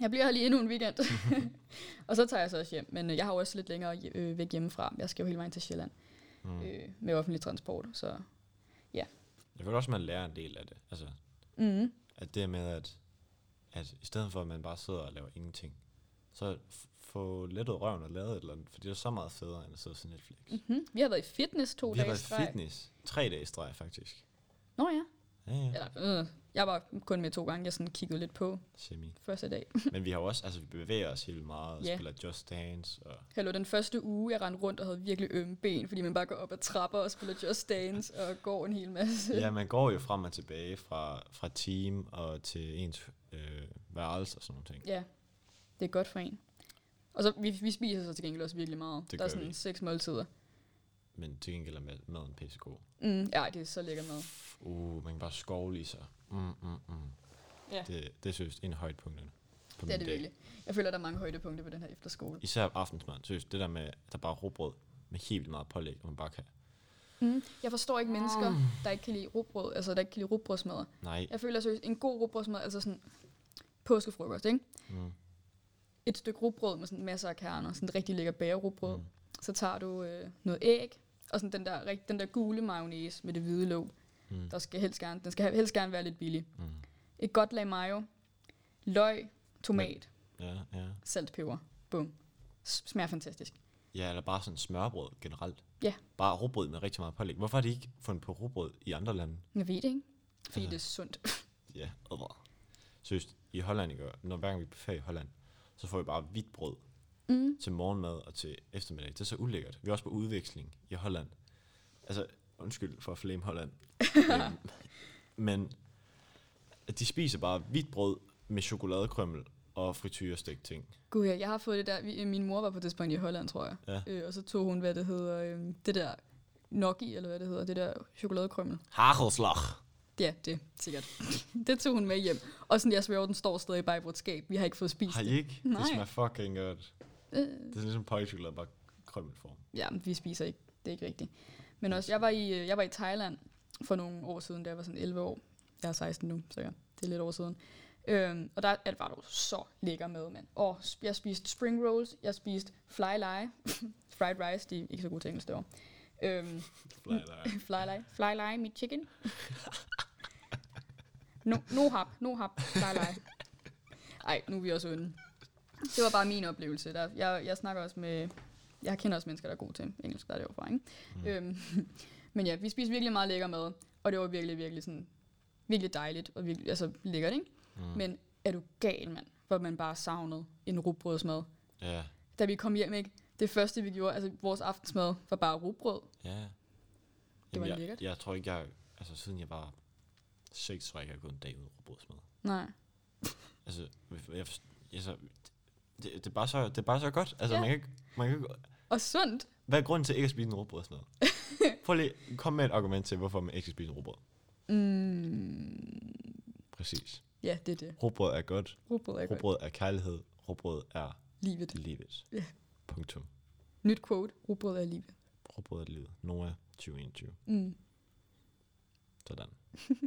jeg bliver her lige endnu en weekend. [LAUGHS] og så tager jeg så også hjem. Men øh, jeg har jo også lidt længere øh, væk hjemmefra. Jeg skal jo hele vejen til Sjælland Mm. øh, med offentlig transport. Så Jeg føler også, at man lærer en del af det. Altså, mm, at det med, at, at i stedet for, at man bare sidder og laver ingenting, så få lettet røven og lavet et eller andet, for det er så meget federe, end at sidde og se Netflix. mm-hmm. Vi har været i fitness to Vi har dage i været streg. i fitness. Tre dage i streg, faktisk. Nå ja. Ja, ja. Eller, øh, jeg var kun med to gange. Jeg sådan kiggede lidt på Semi. første dag. [LAUGHS] Men vi har også, altså vi bevæger os helt meget, og Ja. spiller Just Dance, og Hallo, den første uge, jeg rendte rundt og havde virkelig ømme ben, fordi man bare går op ad trapper og spiller Just Dance [LAUGHS] og går en hel masse. ja, man går jo frem og tilbage fra, fra team og til ens øh, værelse og sådan nogle ting. Ja, det er godt for en. Og så, vi, vi spiser så til gengæld også virkelig meget. Det der er sådan vi. seks måltider. Men til gengæld er mad- maden pissegod. Mm, ja, det er så lækker mad. Uh, man kan bare skovle i sig. Mm, mm, mm. Ja. Det, det synes en af højdepunkterne. På Det er det dag. virkelig. Jeg føler, der er mange højdepunkter på den her efterskole. Især aftensmad. Seriøst, det der med, at der bare er råbrød med helt meget pålæg, og man bare kan. Mm. Jeg forstår ikke mennesker, der ikke kan lide rugbrød, altså der ikke kan lide rugbrødsmad. Nej. Jeg føler seriøst, en god rugbrødsmad, altså sådan påskefrokost, ikke? Mm. Et stykke rugbrød med sådan masser af kerner, sådan et rigtig lækker bagerrugbrød. Mm. Så tager du øh, noget æg, og sådan den der, den der gule mayonnaise med det hvide låg. Mm. Der skal helst gerne, den skal helst gerne være lidt billig. Mm. Et godt lag mayo, løg, tomat, Ja, ja. salt, peber. Bum. Smager fantastisk. Ja, eller bare sådan smørbrød generelt. Ja. Bare råbrød med rigtig meget pålæg. Hvorfor har de ikke fundet på råbrød i andre lande? Jeg ved det ikke. Fordi Altså. det er sundt. [LAUGHS] Ja. Seriøst, i Holland, ikke? når hver gang vi er på ferie i Holland, så får vi bare hvidt brød Mm. til morgenmad og til eftermiddag. Det er så ulækkert. Vi er også på udveksling i Holland. Altså, undskyld for at flame Holland. [LAUGHS] øhm, men de spiser bare hvidt brød med chokoladekrømmel og frityrestegt ting. Gud ja, jeg har fået det der. Min mor var på det tidspunkt i Holland, tror jeg. Ja. Øh, og så tog hun, hvad det hedder, øh, det der gnocchi, eller hvad det hedder, det der chokoladekrømmel. Hagelslag. Ja, det sikkert. [LAUGHS] det tog hun med hjem. Og sådan, jeg sværger, den står stadig bare i vores skab. Vi har ikke fået spist Har I det. ikke? Nej. Det smager fucking godt. Øh, Det er sådan ligesom pålægtschokolade, bare krømmelform. ja, vi spiser ikke. Det er ikke rigtigt. Men også, jeg var i, øh, jeg var i Thailand for nogle år siden, da jeg var sådan 11 år. Jeg er 16 nu, så ja, det er lidt år siden. Øhm, og der er det var jo så lækker mad, mand. Og jeg spiste spring rolls, jeg spiste fly lie, [LAUGHS] fried rice, de er ikke så gode til engelsk derovre. Øhm, [LAUGHS] Fly der. [LAUGHS] fly lie, fly lie, mit chicken. No, no hap, no hap, fly lie. Ej, nu er vi også onde. Det var bare min oplevelse. Der, jeg, jeg snakker også med, jeg kender også mennesker, der er gode til engelsk, der er det fra, ikke? Mm. Øhm, [LAUGHS] men ja, vi spiste virkelig meget lækker mad, og det var virkelig, virkelig sådan, virkelig dejligt, og virkelig, altså lækkert, ikke? Mm. Men er du gal, mand? Hvor man bare savnede en rugbrødsmad. Ja, Da vi kom hjem, ikke? Det første, vi gjorde, altså vores aftensmad, var bare rugbrød. ja. Det Jamen, var jeg, lækkert. Jeg tror ikke, jeg... Altså, siden jeg var seks, tror jeg ikke, jeg har gået en dag uden råbrødsmad. Nej. Altså, jeg, forst- altså det, det, er bare så, det er bare så godt. Altså, Ja. man kan ikke... Man kan ikke Og sundt. hvad er grunden til ikke at spise en råbrødsmad? [LAUGHS] Prøv lige, kom med et argument til, hvorfor man ikke skal spise en råbrød. Mm, Præcis. ja, det er det. Råbrød er godt. Rugbrød er godt. Råbrød er kærlighed. Råbrød er Livet. livet. Ja. Punktum. Nyt quote. Rugbrød er livet. Råbrød er livet. Noah 2021. Mm. Sådan.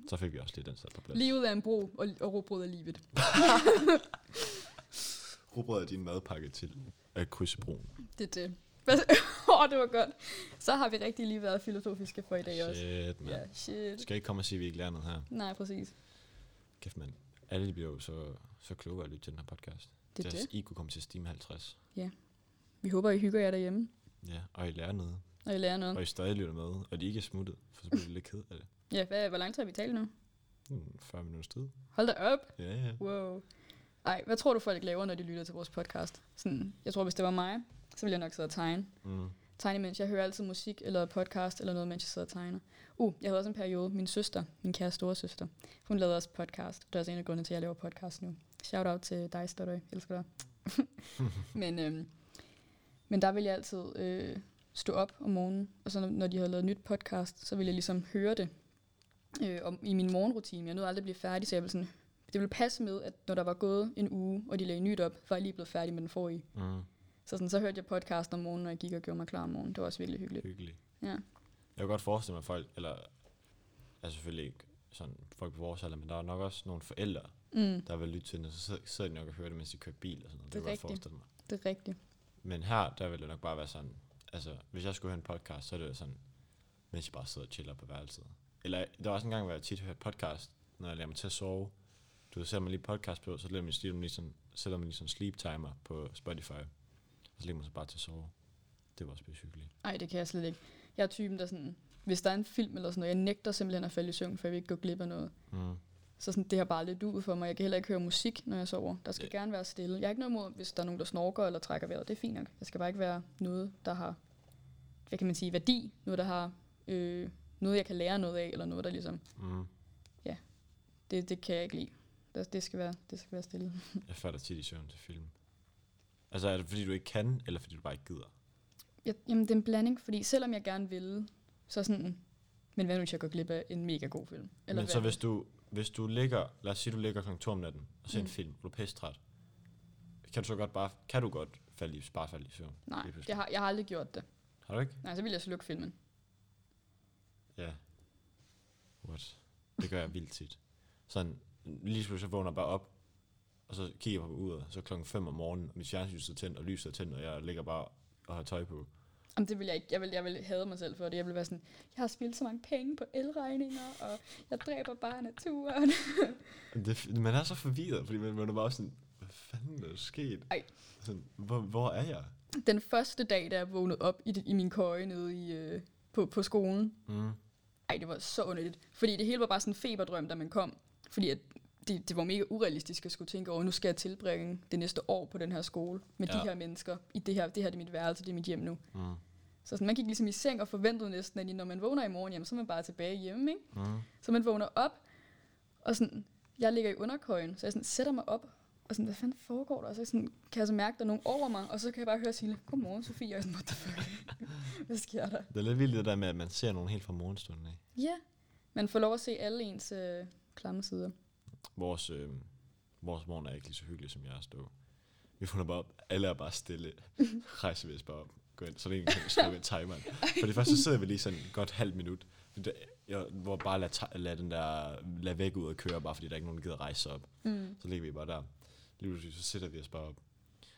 Så fik vi også lige den sat på plads. Livet er en bro, og, og rugbrød er livet. [LAUGHS] Råbrød er din madpakke til at krydse broen. Det er det. [LAUGHS] Åh, oh, det var godt. Så har vi rigtig lige været filosofiske for i dag også. Shit, man. Ja, shit. Skal ikke komme og sige, at vi ikke lærer noget her. Nej, præcis. Kæft, mand. Alle bliver jo så, så kloge at lytte til den her podcast. Det er Deres det. I kunne komme til Steam 50. Vi håber, I hygger jer derhjemme. Ja, og I lærer noget. og I lærer noget. og I stadig lytter med, og de ikke er smuttet, for så bliver de lidt ked af det. Ja, hvad, hvor lang tid har vi talt nu? Hmm, 40 minutters tid. Hold da op. Ja, ja. Wow. Ej, hvad tror du folk laver, når de lytter til vores podcast? Sådan, jeg tror, hvis det var mig, så ville jeg nok sidde og tegne. Mm. Tegne, mens jeg hører altid musik eller podcast eller noget, mens jeg sidder og tegner. Uh, jeg havde også en periode, min søster, min kære store søster, hun lavede også podcast. Det er også en af grundene til, at jeg laver podcast nu. Shout out til dig. Jeg elsker dig. [LAUGHS] men, øhm, men der ville jeg altid øh, stå op om morgenen, og så når, når de havde lavet nyt podcast, så ville jeg ligesom høre det øh, om, i min morgenrutine. Jeg nåede aldrig at blive færdig, så jeg ville sådan, det ville passe med, at når der var gået en uge, og de lagde nyt op, var jeg lige blevet færdig med den forrige. Mm. Så, sådan, så hørte jeg podcast om morgenen, når jeg gik og gjorde mig klar om morgenen. Det var også virkelig hyggeligt. Hyggeligt. Ja. Jeg kan godt forestille mig, at folk, eller er selvfølgelig ikke sådan folk på vores alder, men der er nok også nogle forældre, Mm, der vil lytte til det, så sidder- de nok og hører det, mens de kører bil og sådan noget. Det er kan jeg rigtigt. forestille mig. det er rigtigt. Men her, der vil det nok bare være sådan, altså, hvis jeg skulle høre en podcast, så er det sådan, mens jeg bare sidder og chiller på værelset. Eller der var også en gang, hvor jeg tit hørte podcast, når jeg lader mig til at sove. Du ved, sætter man lige podcast på, så lader man lige, lige sådan, sætter man lige sådan sleep timer på Spotify. Og så lægger man sig bare til at sove. Det var også hyggeligt. Nej, det kan jeg slet ikke. Jeg er typen, der sådan, hvis der er en film eller sådan noget, jeg nægter simpelthen at falde i søvn, for jeg vil ikke gå glip af noget. Mm. Så sådan, det har bare lidt ud for mig. Jeg kan heller ikke høre musik, når jeg sover. Der skal Ja. gerne være stille. Jeg har ikke noget imod, hvis der er nogen, der snorker eller trækker vejret. Det er fint nok. Der skal bare ikke være noget, der har, hvad kan man sige, værdi. Noget, der har, øh, noget, jeg kan lære noget af, eller noget, der ligesom, Mm. det, det kan jeg ikke lide. Det, det, skal være, det skal være stille. [LAUGHS] Jeg falder tit i søvn til film. Altså er det fordi du ikke kan, eller fordi du bare ikke gider? Jeg, jamen, det er en blanding, fordi selvom jeg gerne vil, så sådan, men hvad nu, hvis jeg går glip af en mega god film? Eller Men så hvis du, hvis du ligger, lad os sige du ligger kl. 2 om natten, og ser mm. En film, du er pissetræt, kan du så godt bare, kan du godt falde i, bare falde i søvn? Nej, jeg har, jeg har aldrig gjort det. Har du ikke? Nej, så vil jeg slukke filmen. Ja. What? Det gør jeg vildt tit. Sådan, lige pludselig vågner jeg bare op, og så kigger jeg på uret, så klokken 5 om morgenen, og mit fjernsyn er tændt, og lyset er tændt, og jeg ligger bare og har tøj på. Jamen, det vil jeg ikke. Jeg vil, jeg vil hade mig selv for det. Jeg vil være sådan, jeg har spildt så mange penge på elregninger, og jeg dræber bare naturen. Det, man er så forvirret, fordi man, man er bare sådan, hvad fanden er der sket? Ej. Sådan, hvor, hvor er jeg? Den første dag, da jeg vågnede op i, det, i min køje nede i, øh, på, på skolen, Mm. ej, det var så underligt. Fordi det hele var bare sådan en feberdrøm, da man kom. Fordi at det, det var mega urealistisk at skulle tænke over, nu skal jeg tilbringe det næste år på den her skole med ja. De her mennesker. I det her, det her det er mit værelse, det er mit hjem nu. Mm. Så sådan, man gik ligesom i seng og forventede næsten, at når man vågner i morgen, jamen, så er man bare tilbage hjemme, ikke? Mm. Så man vågner op, og sådan, jeg ligger i underkøjen, så jeg sådan sætter mig op, og sådan, hvad fanden foregår der? Og så sådan, kan jeg så mærke, at der er nogen over mig, og så kan jeg bare høre Sille, godmorgen Sofie, og jeg er sådan, what the fuck? [LAUGHS] hvad sker der? Det er lidt vildt det der med, at man ser nogen helt fra morgenstunden af. Ja, man får lov at se alle ens øh, klamme sider. Vores, øh, vores morgen er ikke lige så hyggelig, som jeg er stå. Vi får bare op, alle er bare stille, [LAUGHS] rejser vi os bare op, gå ind, så det kan skrive timeren. For det første så sidder vi lige sådan godt halvt minut, det, jeg, hvor bare lad, lad den der, lad væk ud og køre, bare fordi der er ikke nogen, der gider rejse op. Mm. Så ligger vi bare der. Lige pludselig, så sætter vi os bare op.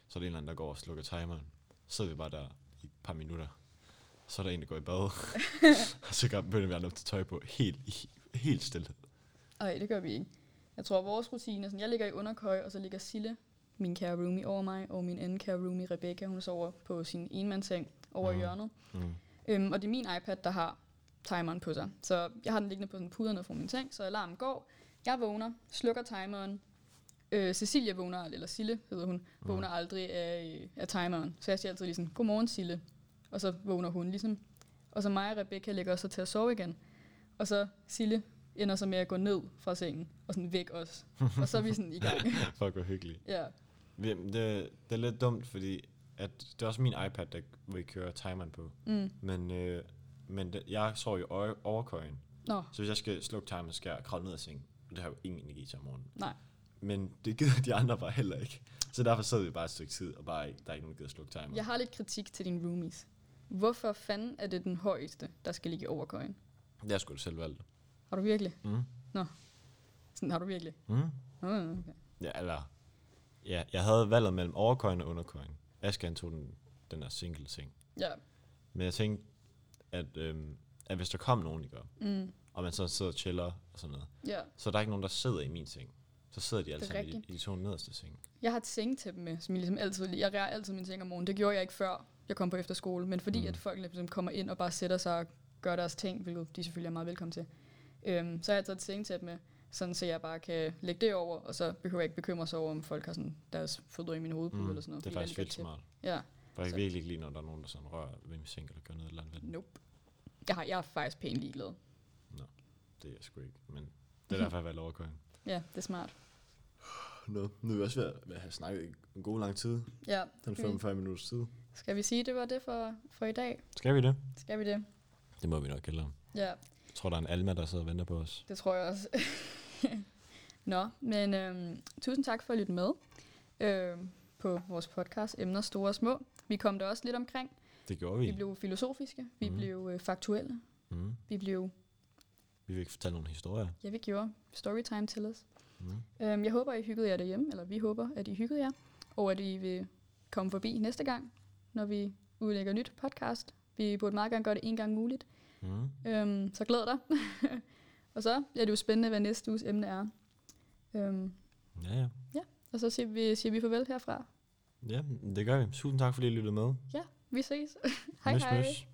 Så er der en eller anden, der går og slukker timeren. Så sidder vi bare der i et par minutter. Så er der en, der går i bad. [LAUGHS] og så begynder vi at op til tøj på. Helt, helt stille. Ej, det gør vi ikke. Jeg tror, vores rutine er sådan, jeg ligger i underkøj, og så ligger Sille, min kære roomie, over mig, og min anden kære roomie, Rebecca, hun sover på sin enmandsseng over i hjørnet. Mm. Øhm, og det er min iPad, der har timeren på sig. Så jeg har den liggende på sådan puderne fra min seng, så alarmen går. Jeg vågner, slukker timeren. Øh, Cecilia vågner, eller Sille hedder hun, Mm. vågner aldrig af, øh, af timeren. Så jeg siger altid lige sådan, godmorgen Sille. Og så vågner hun ligesom. Og så mig og Rebecca lægger os så til at sove igen. Og så Sille ender så med at gå ned fra sengen, og sådan væk os. og så er vi sådan i gang. [LAUGHS] Fuck, hvor hyggeligt. ja. Vi- Det, det er lidt dumt, fordi at det er også min iPad, der vil køre timeren på. Mm. Men, øh, men det, jeg sover jo over, overkøjen. Nå, Så hvis jeg skal slukke timeren, skal jeg kravle ned af sengen. Og det har jo ingen energi til om morgenen. nej. Men det gider de andre bare heller ikke. Så derfor sidder vi bare et stykke tid, og bare ikke, der er ikke nogen, der gider slukke timeren. Jeg har lidt kritik til dine roomies. Hvorfor fanden er det den højeste, der skal ligge i overkøjen? Det har sgu selv valgt. Har du virkelig? Mm. Sådan har du virkelig? Mm. Okay. Ja, eller... Ja, jeg havde valget mellem overkøjen og underkøjen. Asger han tog den, den der single seng. Ja. Men jeg tænkte, at, øhm, at hvis der kom nogen, ikke? Mm, og man så sidder og chiller og sådan noget, ja. så er der ikke nogen, der sidder i min seng. Så sidder de alle sammen i, i de to nederste seng. Jeg har et sengetæppe med, som jeg ligesom altid... Jeg rærer altid min seng om morgenen. Det gjorde jeg ikke før. jeg kom på efterskole, men fordi mm. at folk ligesom kommer ind og bare sætter sig og gør deres ting, hvilket de selvfølgelig er meget velkommen til, øhm, så har jeg taget et sengetæt med, sådan så jeg bare kan lægge det over, og så behøver jeg ikke bekymre sig over, om folk har sådan deres fødder i min hovedpude Mm, eller sådan noget. det er faktisk vildt smart. Ja, For jeg kan virkelig ikke lide, når der er nogen, der sådan rører ved min seng, eller gør noget eller andet nope. Jeg, har, jeg er faktisk pænt ligeglad. Det er jeg sgu ikke, men det er derfor, jeg har valgt overkøring. [LAUGHS] Ja, det er smart. Nå, nu er vi også ved at have snakket en god lang tid. Ja, Den Mm. 45 minutters tid. skal vi sige, det var det for, for i dag? Skal vi det? Skal vi det? Det må vi nok hellere. Ja, tror, der er en Alma, der sidder og venter på os. det tror jeg også. [LAUGHS] Nå, men øhm, tusind tak for at lytte med øhm, på vores podcast Emner Store og Små. Vi kom der også lidt omkring. Det gjorde vi. Vi blev filosofiske, vi Mhm. blev øh, faktuelle, Mm. vi blev, Vi vil ikke fortælle nogle historier. ja vi gjorde, storytime til os. Mm. Øhm, jeg håber, I hyggede jer derhjemme, eller vi håber, at I hyggede jer, og at I vil komme forbi næste gang, når vi udlægger nyt podcast. Vi burde meget gerne gøre det en gang muligt, Mm. øhm, så glæd dig. [LAUGHS] og så er det jo spændende, hvad næste uges emne er. Øhm, Ja, ja. og så siger vi, siger vi farvel herfra. Ja, det gør vi. Tusind tak, fordi I lyttede med. Vi ses. [LAUGHS] hej Møs, hej. møs.